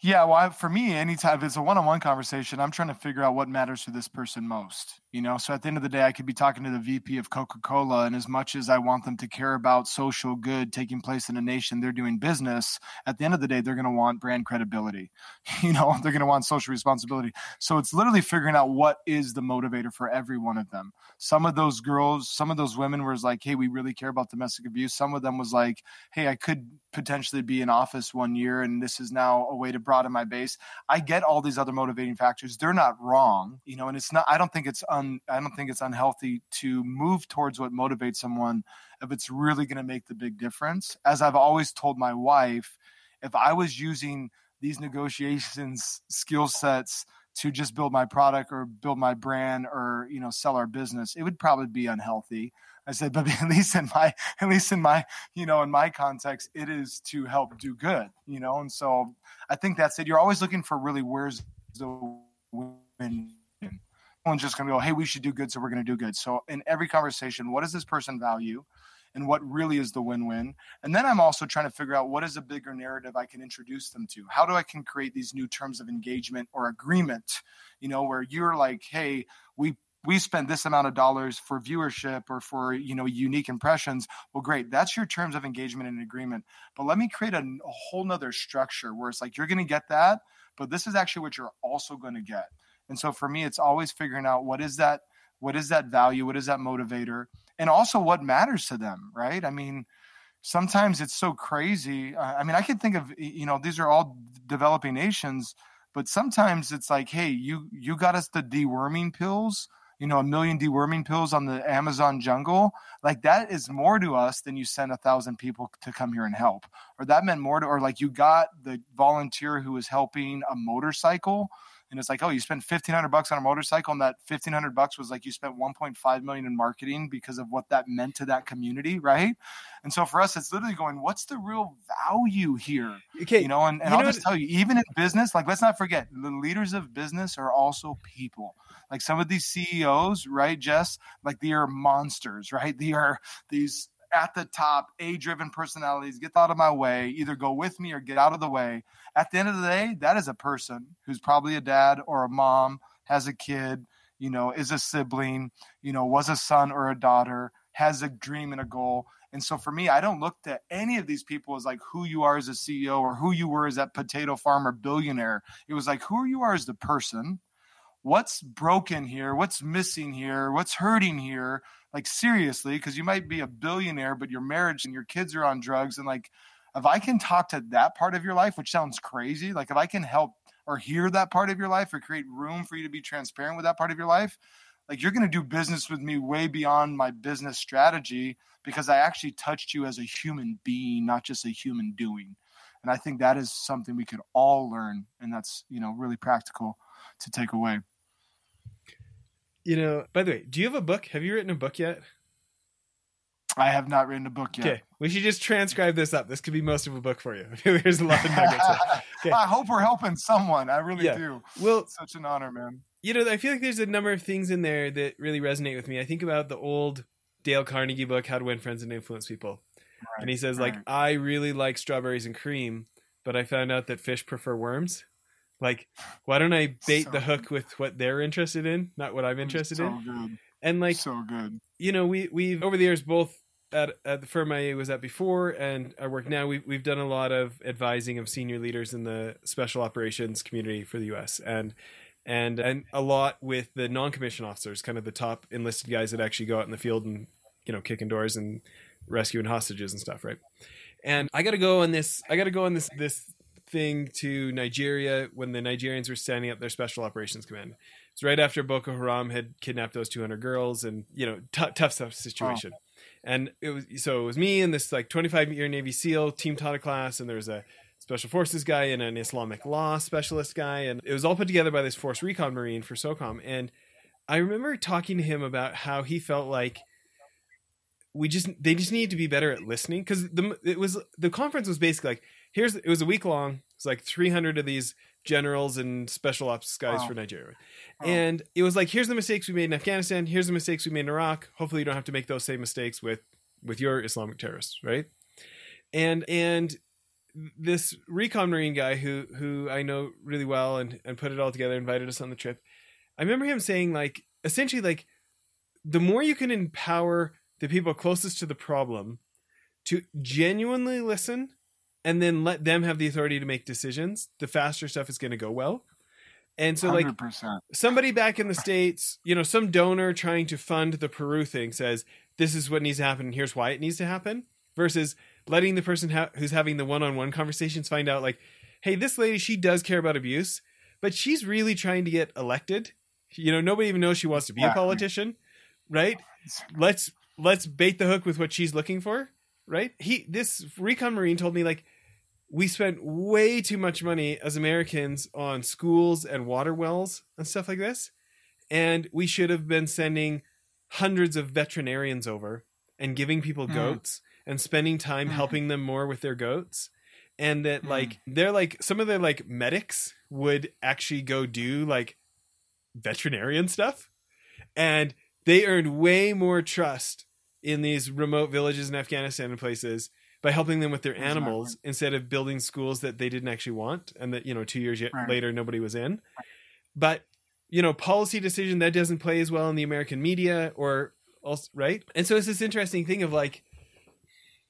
yeah, well, I, for me, anytime it's a one-on-one conversation, I'm trying to figure out what matters to this person most. You know, so at the end of the day, I could be talking to the VP of Coca-Cola, and as much as I want them to care about social good taking place in a nation they're doing business, at the end of the day, they're going to want brand credibility. You know, they're going to want social responsibility. So it's literally figuring out what is the motivator for every one of them. Some of those girls, some of those women was like, "Hey, we really care about domestic abuse." Some of them was like, "Hey, I could potentially be in office one year, and this is now a way to broaden my base." I get all these other motivating factors. They're not wrong, you know, and it's not. I don't think it's un, I don't think it's unhealthy to move towards what motivates someone if it's really going to make the big difference. As I've always told my wife, if I was using these negotiations skill sets to just build my product or build my brand or you know sell our business it would probably be unhealthy i said but at least in my at least in my you know in my context it is to help do good you know and so i think that's it you're always looking for really where's the win one's just going to go, hey, we should do good, so we're going to do good. So in every conversation, what does this person value? And what really is the win-win? And then I'm also trying to figure out what is a bigger narrative I can introduce them to. How do I can create these new terms of engagement or agreement? You know, where you're like, hey, we we spend this amount of dollars for viewership or for you know unique impressions well great that's your terms of engagement and agreement but let me create a, a whole nother structure where it's like you're going to get that but this is actually what you're also going to get and so for me, it's always figuring out what is that, what is that value, what is that motivator, and also what matters to them, right? I mean, sometimes it's so crazy. I mean, I can think of you know these are all developing nations, but sometimes it's like, hey, you you got us the deworming pills, you know, a million deworming pills on the Amazon jungle. Like that is more to us than you send a thousand people to come here and help, or that meant more to, or like you got the volunteer who was helping a motorcycle and it's like, oh, you spent fifteen hundred bucks on a motorcycle, and that fifteen hundred bucks was like you spent one point five million in marketing because of what that meant to that community, right? And so for us, it's literally going, what's the real value here? Okay, you know, and, and I'll just tell you, even in business, like let's not forget, the leaders of business are also people. Like some of these CEOs, right, Jess? Like they are monsters, right? They are these at the top, A driven personalities, get out of my way, either go with me or get out of the way. At the end of the day, that is a person who's probably a dad or a mom, has a kid, you know, is a sibling, you know, was a son or a daughter, has a dream and a goal. And so for me, I don't look to any of these people as like who you are as a CEO or who you were as that potato farmer billionaire. It was like who you are as the person. What's broken here? What's missing here? What's hurting here? like seriously because you might be a billionaire but your marriage and your kids are on drugs and like if i can talk to that part of your life which sounds crazy like if i can help or hear that part of your life or create room for you to be transparent with that part of your life like you're going to do business with me way beyond my business strategy because i actually touched you as a human being not just a human doing and i think that is something we could all learn and that's you know really practical to take away you know, by the way, do you have a book? Have you written a book yet? I have not written a book yet. Okay, we should just transcribe this up. This could be most of a book for you. There's a lot of nuggets. Okay. I hope we're helping someone. I really yeah. do. Well, it's such an honor, man. You know, I feel like there's a number of things in there that really resonate with me. I think about the old Dale Carnegie book, How to Win Friends and Influence People. Right, and he says, right. like, I really like strawberries and cream, but I found out that fish prefer worms. Like, why don't I bait so the hook with what they're interested in, not what I'm mm, interested so in? Good. And like, so good. You know, we we've over the years both at, at the firm I was at before and I work now, we've, we've done a lot of advising of senior leaders in the special operations community for the U.S. and and and a lot with the non-commissioned officers, kind of the top enlisted guys that actually go out in the field and you know kicking doors and rescuing hostages and stuff, right? And I got to go on this. I got to go on this this thing to Nigeria when the Nigerians were standing up their special operations command. It's right after Boko Haram had kidnapped those 200 girls, and you know, t- tough, tough situation. Oh. And it was so it was me and this like 25 year Navy SEAL team taught a class, and there was a special forces guy and an Islamic law specialist guy, and it was all put together by this Force Recon Marine for SOCOM. And I remember talking to him about how he felt like we just they just needed to be better at listening because the it was the conference was basically like here's it was a week long. It's like 300 of these generals and special ops guys wow. for Nigeria. And it was like, here's the mistakes we made in Afghanistan. Here's the mistakes we made in Iraq. Hopefully, you don't have to make those same mistakes with with your Islamic terrorists, right? And and this recon marine guy who who I know really well and and put it all together, invited us on the trip. I remember him saying like essentially like the more you can empower the people closest to the problem to genuinely listen and then let them have the authority to make decisions, the faster stuff is going to go well. And so, 100%. like somebody back in the states, you know, some donor trying to fund the Peru thing says this is what needs to happen. And here's why it needs to happen. Versus letting the person ha- who's having the one-on-one conversations find out, like, hey, this lady she does care about abuse, but she's really trying to get elected. You know, nobody even knows she wants to be yeah. a politician, right? Let's let's bait the hook with what she's looking for, right? He this recon marine told me like we spent way too much money as Americans on schools and water wells and stuff like this. And we should have been sending hundreds of veterinarians over and giving people mm. goats and spending time mm. helping them more with their goats. And that, mm. like, they're like, some of the like medics would actually go do like veterinarian stuff. And they earned way more trust in these remote villages in Afghanistan and places by helping them with their animals exactly. instead of building schools that they didn't actually want and that you know two years right. later nobody was in. But you know policy decision that doesn't play as well in the american media or else right? And so it's this interesting thing of like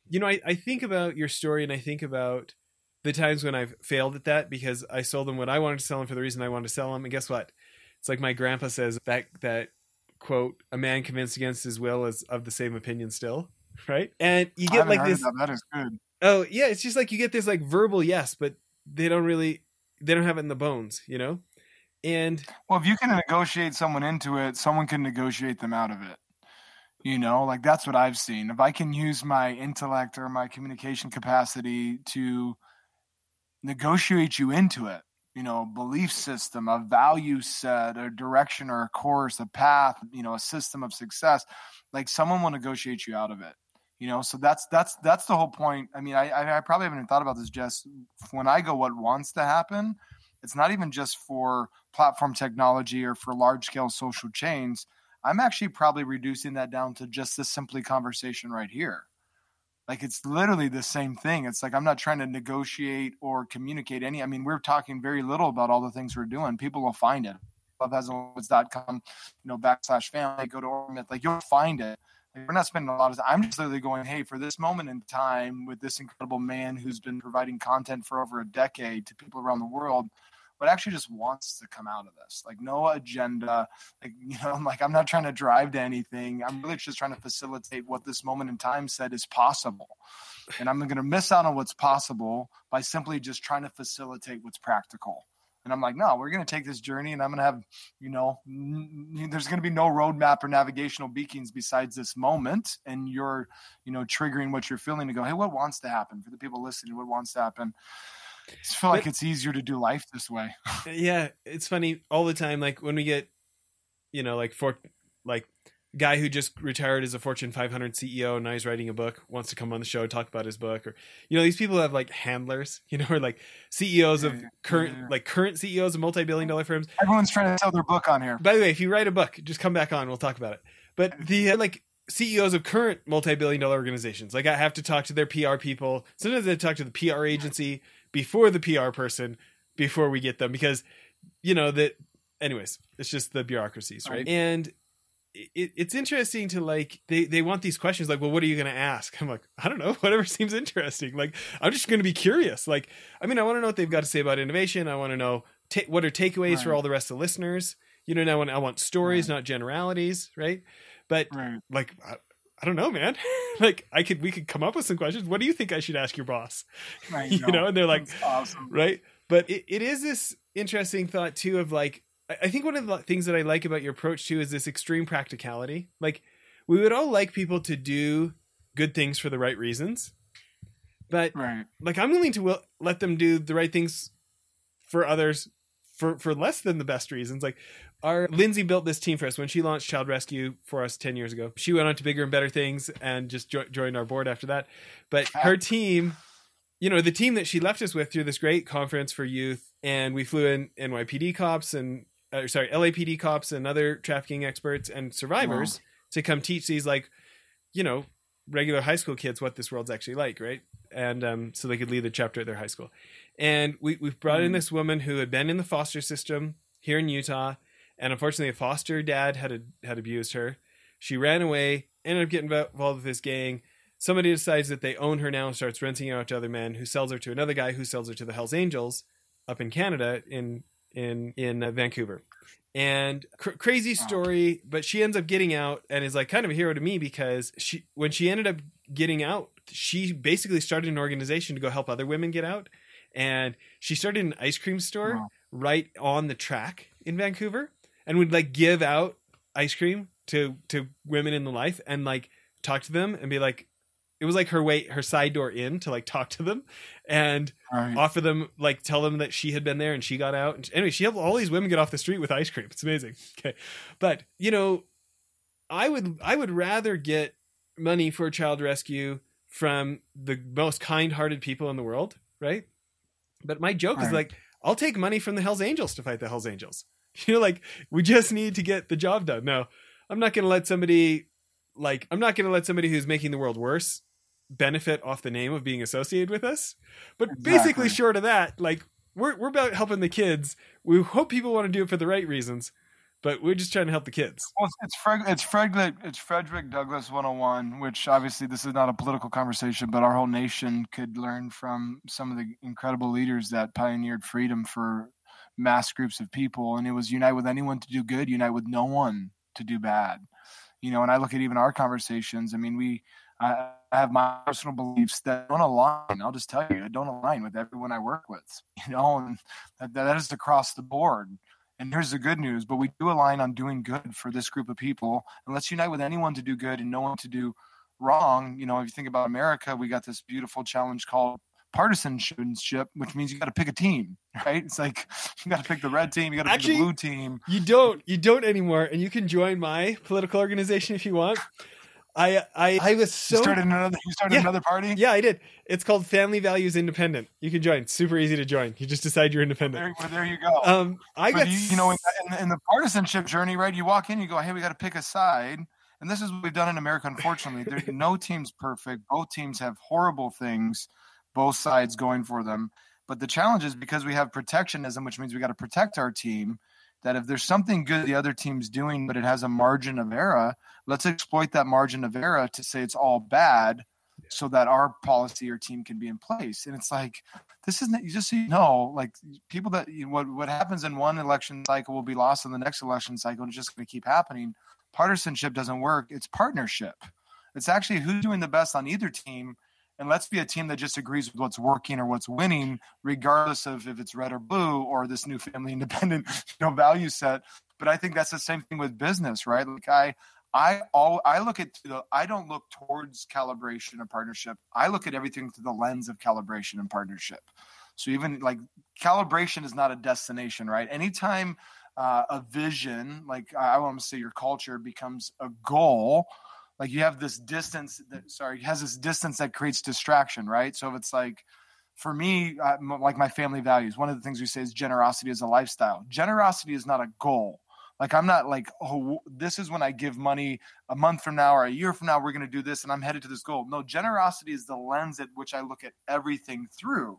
you know I, I think about your story and i think about the times when i've failed at that because i sold them what i wanted to sell them for the reason i wanted to sell them. And guess what? It's like my grandpa says that that quote a man convinced against his will is of the same opinion still right? And you get like this. That. that is good. Oh yeah, it's just like you get this like verbal yes, but they don't really they don't have it in the bones, you know. And well, if you can negotiate someone into it, someone can negotiate them out of it. You know, like that's what I've seen. If I can use my intellect or my communication capacity to negotiate you into it, you know, belief system, a value set, a direction or a course, a path, you know, a system of success, like someone will negotiate you out of it you know? So that's that's that's the whole point. I mean i i probably haven't even thought about this jess. When i go what wants to happen it's not even just for platform technology or for large scale social chains. I'm actually probably reducing that down to just this simply conversation right here like it's literally the same thing. It's like i'm not trying to negotiate or communicate any i mean we're talking very little about all the things we're doing. People will find it. Lovehasnolimits.com you know backslash family go to Ormith like you'll find it. We're not spending a lot of time. I'm just literally going, hey, for this moment in time with this incredible man who's been providing content for over a decade to people around the world, what actually just wants to come out of this. Like no agenda. Like, you know, I'm like I'm not trying to drive to anything. I'm really just trying to facilitate what this moment in time said is possible. And I'm gonna miss out on what's possible by simply just trying to facilitate what's practical. And I'm like, no, we're going to take this journey and I'm going to have, you know, n- there's going to be no roadmap or navigational beacons besides this moment. And you're, you know, triggering what you're feeling to go, hey, what wants to happen for the people listening? What wants to happen? I just feel like it's easier to do life this way. yeah. It's funny all the time. Like when we get, you know, like for like guy who just retired as a Fortune 500 CEO and now he's writing a book wants to come on the show talk about his book or you know these people have like handlers you know or like CEOs of current yeah. like current CEOs of multi-billion dollar firms everyone's trying to sell their book on here by the way if you write a book just come back on we'll talk about it but the uh, like CEOs of current multi-billion dollar organizations like I have to talk to their PR people sometimes I talk to the PR agency before the PR person before we get them because you know that anyways it's just the bureaucracies right and it, it's interesting to like they they want these questions like, well, what are you going to ask? I'm like, I don't know, whatever seems interesting. Like, I'm just going to be curious. Like, I mean, I want to know what they've got to say about innovation. I want to know ta- what are takeaways right. for all the rest of the listeners. You know, now I want stories, right. not generalities, right? But like, I, don't know, man. like, I could we could come up with some questions. What do you think I should ask your boss? Right, you know, and they're like, awesome. right? But it, it is this interesting thought too of like I think one of the things that I like about your approach too is this extreme practicality. Like we would all like people to do good things for the right reasons, but right. like I'm willing to will, let them do the right things for others for for less than the best reasons. Like our Lindsay built this team for us when she launched Child Rescue for us 10 years ago. She went on to bigger and better things and just jo- joined our board after that. But her team, you know, the team that she left us with through this great conference for youth and we flew in NYPD cops and uh, sorry, LAPD cops and other trafficking experts and survivors wow. to come teach these like, you know, regular high school kids what this world's actually like, right? And um, so they could lead the chapter at their high school. And we we've brought mm. in this woman who had been in the foster system here in Utah, and unfortunately, a foster dad had had abused her. She ran away, ended up getting involved with this gang. Somebody decides that they own her now and starts renting her out to other men, who sells her to another guy, who sells her to the Hell's Angels up in Canada in in in uh, Vancouver. And cr- crazy story, but she ends up getting out and is like kind of a hero to me because she when she ended up getting out, she basically started an organization to go help other women get out. And she started an ice cream store wow. right on the track in Vancouver and would like give out ice cream to to women in the life and like talk to them and be like it was like her way her side door in to like talk to them and right. offer them like tell them that she had been there and she got out. And anyway she helped all these women get off the street with ice cream. It's amazing. Okay. But you know i would i would rather get money for child rescue from the most kind-hearted people in the world right? But my joke right. is like i'll take money from the hells angels to fight the hells angels you know like we just need to get the job done now i'm not going to let somebody like i'm not going to let somebody who's making the world worse benefit off the name of being associated with us. But exactly. basically, short of that, like we're we're about helping the kids. We hope people want to do it for the right reasons, but we're just trying to help the kids. Well, it's Fred, it's Frederick it's Frederick Douglass 101, which obviously this is not a political conversation, but our whole nation could learn from some of the incredible leaders that pioneered freedom for mass groups of people. And it was unite with anyone to do good, unite with no one to do bad. You know, and I look at even our conversations. I mean, we I, have my personal beliefs that don't align. I'll just tell you, I don't align with everyone I work with. You know, and that, that is across the board. And here's the good news, but we do align on doing good for this group of people. And let's unite with anyone to do good and no one to do wrong. You know, if you think about America, we got this beautiful challenge called partisanship, which means you got to pick a team, right? It's like you got to pick the red team, you got to pick the blue team. You don't, you don't anymore, and you can join my political organization if you want. I I I was so you started another you started yeah, another party. Yeah, I did. It's called Family Values Independent. You can join. Super easy to join. You just decide you're independent. There, well, there you go. Um, I but got you, you know in the, in the, partisanship journey, right? You walk in, you go, hey, we got to pick a side, and this is what we've done in America. Unfortunately, there's no team's perfect. Both teams have horrible things, both sides going for them. But the challenge is because we have protectionism, which means we got to protect our team that if there's something good the other team's doing, but it has a margin of error, let's exploit that margin of error to say it's all bad so that our policy or team can be in place. And it's like, this isn't, you just so you know, like people that, you know, what, what happens in one election cycle will be lost in the next election cycle and it's just going to keep happening. Partisanship doesn't work. It's partnership. It's actually who's doing the best on either team and let's be a team that just agrees with what's working or what's winning, regardless of if it's red or blue or this new family independent, you know, value set. But I think that's the same thing with business, right? Like I, I all I look at the I don't look towards calibration and partnership. I look at everything through the lens of calibration and partnership. So even like calibration is not a destination, right? Anytime uh, a vision, like I want to say your culture becomes a goal, like you have this distance that sorry has this distance that creates distraction right? So if it's like for me uh, like my family values one of the things we say is generosity is a lifestyle. Generosity is not a goal. Like i'm not like oh this is when i give money a month from now or a year from now we're going to do this and i'm headed to this goal. No generosity is the lens at which i look at everything through.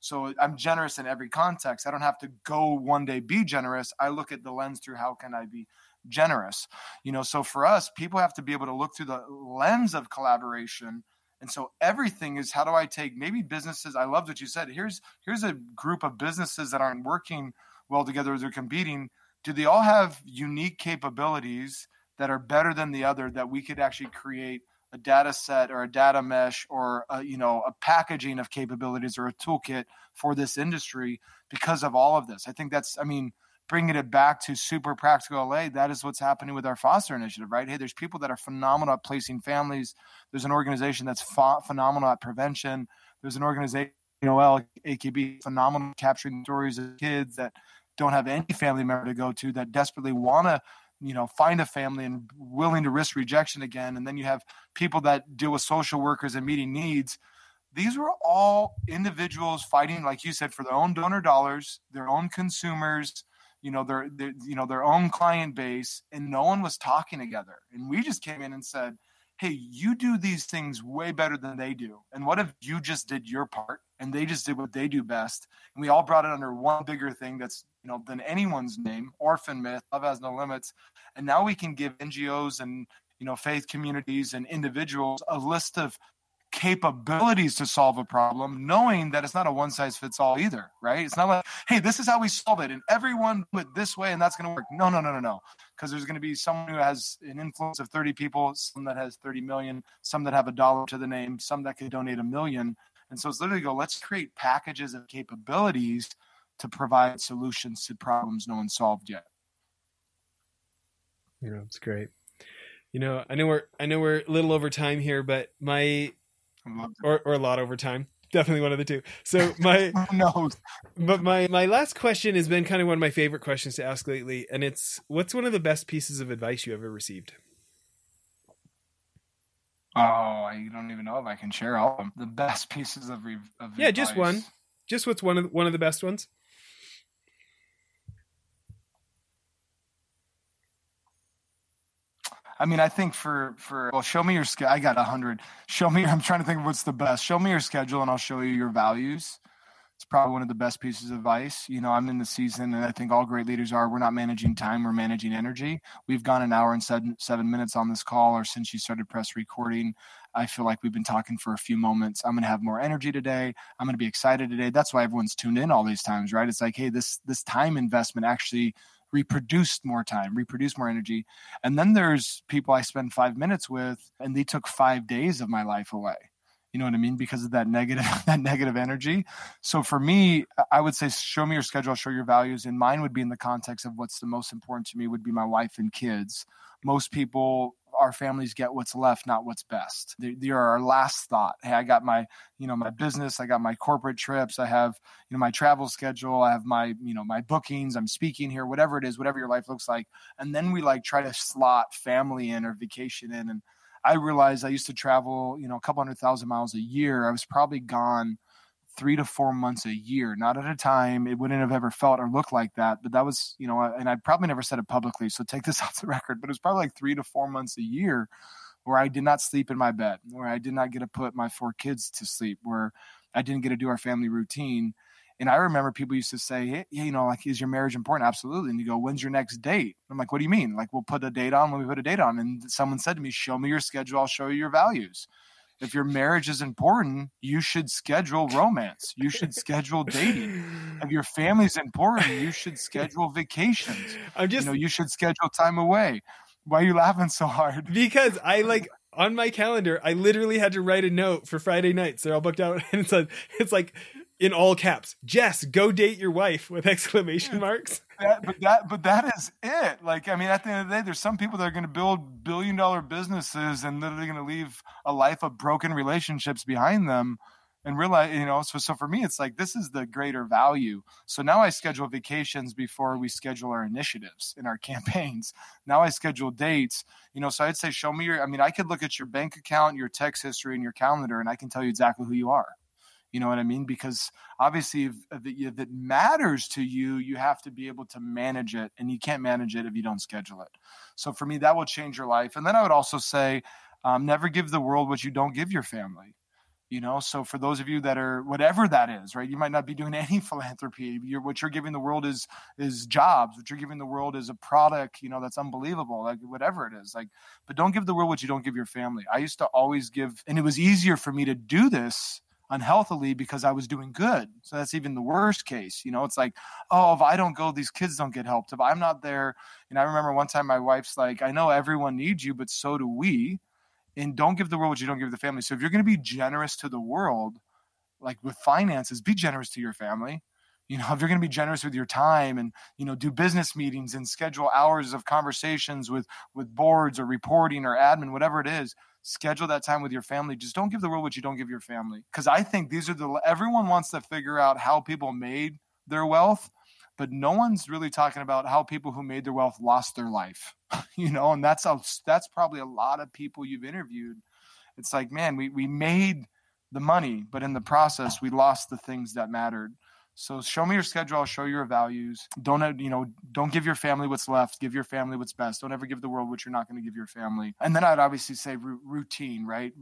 So i'm generous in every context. I don't have to go one day be generous. I look at the lens through how can i be generous. You know, so for us, people have to be able to look through the lens of collaboration. And so everything is how do I take maybe businesses? I loved what you said. Here's here's a group of businesses that aren't working well together they're competing. Do they all have unique capabilities that are better than the other that we could actually create a data set or a data mesh or a, you know a packaging of capabilities or a toolkit for this industry because of all of this. I think that's I mean bringing it back to super practical LA, that is what's happening with our foster initiative, right? Hey, there's people that are phenomenal at placing families. There's an organization that's ph- phenomenal at prevention. There's an organization, you AKB, phenomenal capturing stories of kids that don't have any family member to go to that desperately want to you know find a family and willing to risk rejection again and then you have people that deal with social workers and meeting needs these were all individuals fighting like you said for their own donor dollars their own consumers you know their, their you know their own client base and no one was talking together. And we just came in and said hey you do these things way better than they do. And what if you just did your part and they just did what they do best? And we all brought it under one bigger thing that's you know than anyone's name orphan myth love has no limits. And now we can give ngos and you know faith communities and individuals a list of capabilities to solve a problem knowing that it's not a one size fits all either right it's not like hey this is how we solve it and everyone do it this way and that's going to work no no no no no because there's going to be someone who has an influence of 30 people some that has 30 million some that have a dollar to the name some that could donate a million and so it's literally go let's create packages of capabilities to provide solutions to problems no one solved yet. Yeah, that's great. You know, I know we're I know we're a little over time here, but my or or a lot over time. Definitely one of the two. So my no, but my my last question has been kind of one of my favorite questions to ask lately, and it's what's one of the best pieces of advice you ever received? Oh, I don't even know if I can share all of them. The best pieces of, re- of yeah, advice. just one. Just what's one of one of the best ones. I mean, I think for for well, show me your schedule. I got a hundred. Show me. I'm trying to think of what's the best. Show me your schedule, and I'll show you your values. It's probably one of the best pieces of advice. You know, I'm in the season, and I think all great leaders are. We're not managing time; we're managing energy. We've gone an hour and seven seven minutes on this call, or since you started press recording. I feel like we've been talking for a few moments. I'm going to have more energy today. I'm going to be excited today. That's why everyone's tuned in all these times, right? It's like, hey, this this time investment actually reproduced more time, reproduced more energy. And then there's people I spend five minutes with, and they took five days of my life away. You know what I mean? Because of that negative, that negative energy. So for me, I would say, show me your schedule, show your values. And mine would be in the context of what's the most important to me would be my wife and kids. Most people our families get what's left, not what's best. They, they, are our last thought. Hey, I got my, you know, my business, I got my corporate trips, I have, you know, my travel schedule, I have my, you know, my bookings, I'm speaking here, whatever it is, whatever your life looks like. And then we like try to slot family in or vacation in. And I realized I used to travel, you know, a couple hundred thousand miles a year. I was probably gone three to four months a year, not at a time. It wouldn't have ever felt or looked like that. But that was, you know, and I probably never said it publicly. So take this off the record, but it was probably like three to four months a year where I did not sleep in my bed, where I did not get to put my four kids to sleep, where I didn't get to do our family routine. And I remember people used to say, hey, you know, like, is your marriage important? Absolutely. And you go, when's your next date? I'm like, what do you mean? Like, we'll put a date on when we put a date on. And someone said to me, show me your schedule. I'll show you your values if your marriage is important, you should schedule romance. You should schedule dating. If your family's important, you should schedule vacations. I'm just, you know, you should schedule time away. Why are you laughing so hard? Because I like on my calendar, I literally had to write a note for Friday nights. They're all booked out, and it's like it's like in all caps, Jess, go date your wife with exclamation marks. That, but that, but that is it. Like, I mean, at the end of the day, there's some people that are going to build billion dollar businesses and literally going to leave a life of broken relationships behind them and realize, you know, so, so for me, it's like, this is the greater value. So now I schedule vacations before we schedule our initiatives in our campaigns. Now I schedule dates, you know, so I'd say, show me your, I mean, I could look at your bank account, your text history and your calendar, and I can tell you exactly who you are you know what I mean? Because obviously, if, if, it matters to you, you have to be able to manage it, and you can't manage it if you don't schedule it. So for me, that will change your life. And then I would also say, um, never give the world what you don't give your family. you know so for those of you that are whatever that is right you might not be doing any philanthropy you're, what you're giving the world is is jobs what you're giving the world is a product you know that's unbelievable like whatever it is like but don't give the world what you don't give your family i used to always give and it was easier for me to do this unhealthily because I was doing good. So that's even the worst case. You know, it's like, oh, if I don't go, these kids don't get helped. If I'm not there, and I remember one time my wife's like, I know everyone needs you, but so do we and don't give the world what you don't give the family. So if you're going to be generous to the world, like with finances, be generous to your family. You know, if you're going to be generous with your time and you know do business meetings and schedule hours of conversations with with boards or reporting or admin, whatever it is, schedule that time with your family. Just don't give the world what you don't give your family. Because I think these are the everyone wants to figure out how people made their wealth but no one's really talking about how people who made their wealth lost their life you know and that's a, that's probably a lot of people you've interviewed it's like man we we made the money but in the process we lost the things that mattered so show me your schedule. I'll show you your values. Don't uh, you know don't give your family what's left. Give your family what's best. Don't ever give the world what you're not going to give your family. And then i'd obviously say routine right?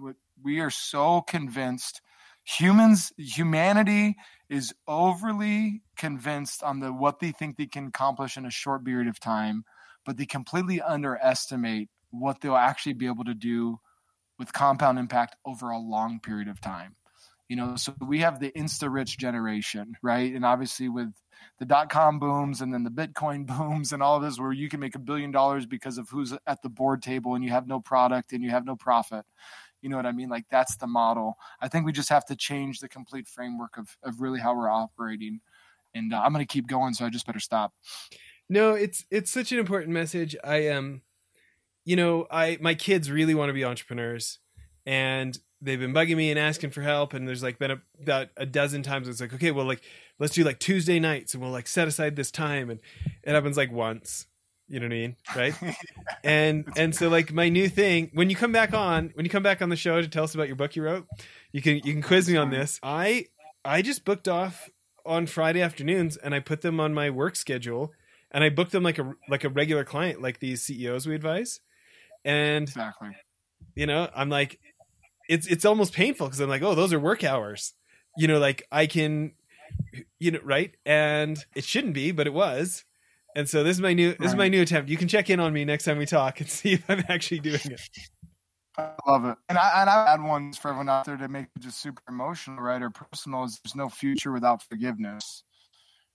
We are so convinced humans humanity is overly convinced on the what they think they can accomplish in a short period of time but they completely underestimate what they'll actually be able to do with compound impact over a long period of time you know so we have the insta rich generation right and obviously with the dot com booms and then the bitcoin booms and all of this where you can make a billion dollars because of who's at the board table and you have no product and you have no profit you know what I mean? Like that's the model. I think we just have to change the complete framework of, of really how we're operating. And uh, I'm going to keep going, so I just better stop. No, it's it's such an important message. I am, um, you know, I my kids really want to be entrepreneurs, and they've been bugging me and asking for help. And there's like been a, about a dozen times it's like, okay, well, like let's do like Tuesday nights, and we'll like set aside this time, and it happens like once, you know what I mean? Right. and and so like my new thing, when you come back on, when you come back on the show to tell us about your book you wrote, you can you can quiz me on this. I I just booked off on Friday afternoons and I put them on my work schedule and I booked them like a like a regular client, like these CEOs we advise. And exactly. You know, I'm like it's it's almost painful because I'm like, oh, those are work hours. You know, like I can you know, right? And it shouldn't be, but it was and so this is my new this right. is my new attempt. You can check in on me next time we talk and see if I'm actually doing it. I love it. And I and I had ones for everyone out there to make it just super emotional, right? Or personal is there's no future without forgiveness.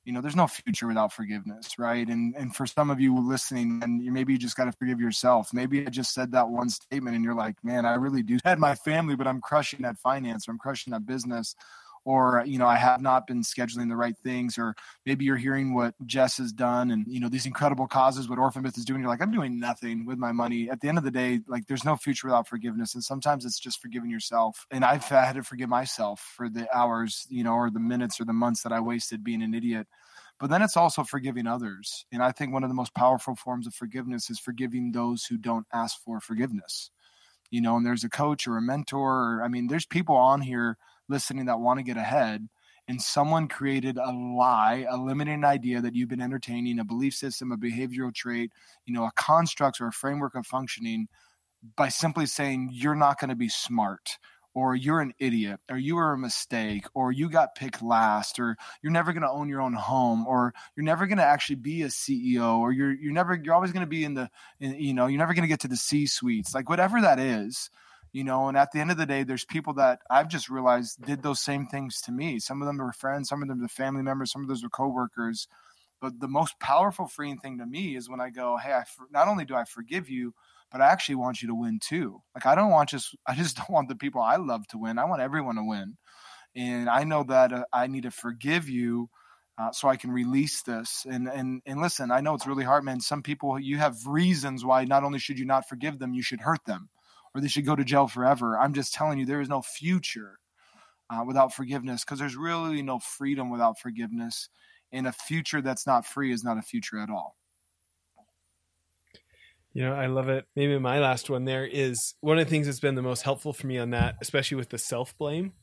You know, there's no future without forgiveness, right? And and for some of you listening, and you maybe you just got to forgive yourself. Maybe I just said that one statement, and you're like, man, I really do had my family, but I'm crushing that finance, or I'm crushing that business, or you know i have not been scheduling the right things or maybe you're hearing what jess has done and you know these incredible causes what orphan myth is doing. You're like i'm doing nothing with my money. At the end of the day like there's no future without forgiveness and sometimes it's just forgiving yourself. And i've had to forgive myself for the hours you know or the minutes or the months that i wasted being an idiot. But then it's also forgiving others. And i think one of the most powerful forms of forgiveness is forgiving those who don't ask for forgiveness. You know and there's a coach or a mentor or, i mean there's people on here listening that want to get ahead and someone created a lie, a limiting idea that you've been entertaining, a belief system, a behavioral trait, you know, a construct or a framework of functioning by simply saying you're not going to be smart or you're an idiot or you were a mistake or you got picked last or you're never going to own your own home or you're never going to actually be a CEO or you're you're never you're always going to be in the in, you know you're never going to get to the C suites like whatever that is you know and at the end of the day there's people that i've just realized did those same things to me. Some of them were friends some of them were family members some of those were coworkers. But the most powerful freeing thing to me is when i go hey i not only do i forgive you but i actually want you to win too. Like i don't want just i just don't want the people i love to win. I want everyone to win. And i know that uh, i need to forgive you uh, so I can release this. And and and listen, I know it's really hard, man. Some people you have reasons why not only should you not forgive them, you should hurt them or they should go to jail forever. I'm just telling you, there is no future uh, without forgiveness because there's really no freedom without forgiveness. And a future that's not free is not a future at all. You know, I love it. Maybe my last one there is one of the things that's been the most helpful for me on that, especially with the self blame,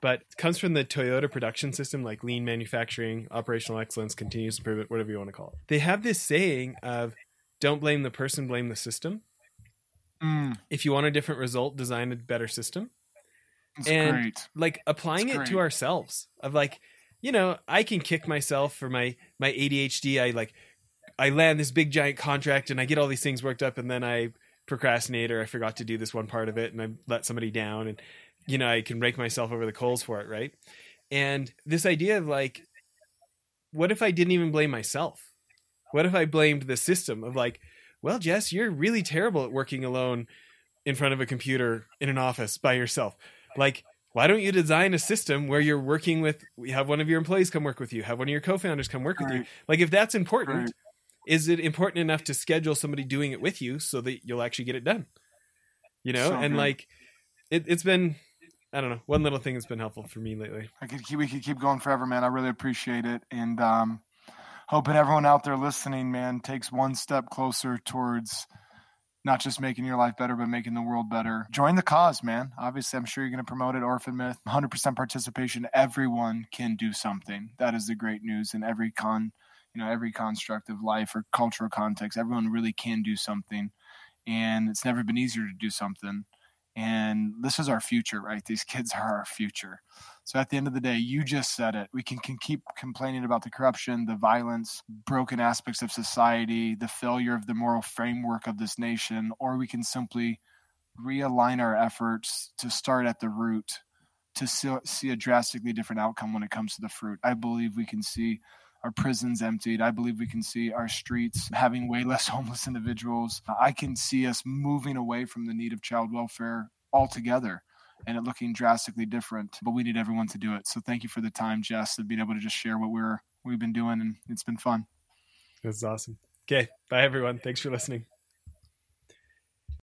but it comes from the Toyota production system, like lean manufacturing, operational excellence, continuous improvement, whatever you want to call it. They have this saying of don't blame the person, blame the system. Mm. If you want a different result, design a better system. And great. like applying it to ourselves of like you know i can kick myself for my my adhd i like i land this big giant contract and i get all these things worked up and then i procrastinate or i forgot to do this one part of it and i let somebody down and you know i can rake myself over the coals for it right and this idea of like what if i didn't even blame myself what if i blamed the system of like well jess you're really terrible at working alone in front of a computer in an office by yourself. Like why don't you design a system where you're working with we have one of your employees come work with you have one of your co-founders come work with you? Like if that's important is it important enough to schedule somebody doing it with you so that you'll actually get it done? You know So and good. like it, it's been i don't know one little thing that's been helpful for me lately. I could keep, we could keep going forever, man. I really appreciate it, and um, hoping everyone out there listening, man, takes one step closer towards not just making your life better, but making the world better. Join the cause, man. Obviously, I'm sure you're going to promote it. Orphan Myth, 100% participation. Everyone can do something. That is the great news in every con, you know, every construct of life or cultural context. Everyone really can do something, and it's never been easier to do something. And this is our future, right? These kids are our future. So at the end of the day, you just said it. We can, can keep complaining about the corruption, the violence, broken aspects of society, the failure of the moral framework of this nation, or we can simply realign our efforts to start at the root to see, see a drastically different outcome when it comes to the fruit. I believe we can see our prisons emptied. I believe we can see our streets having way less homeless individuals. I can see us moving away from the need of child welfare altogether and it looking drastically different. But we need everyone to do it. So thank you for the time, Jess, of being able to just share what we're we've been doing and it's been fun. that's awesome okay bye everyone thanks for listening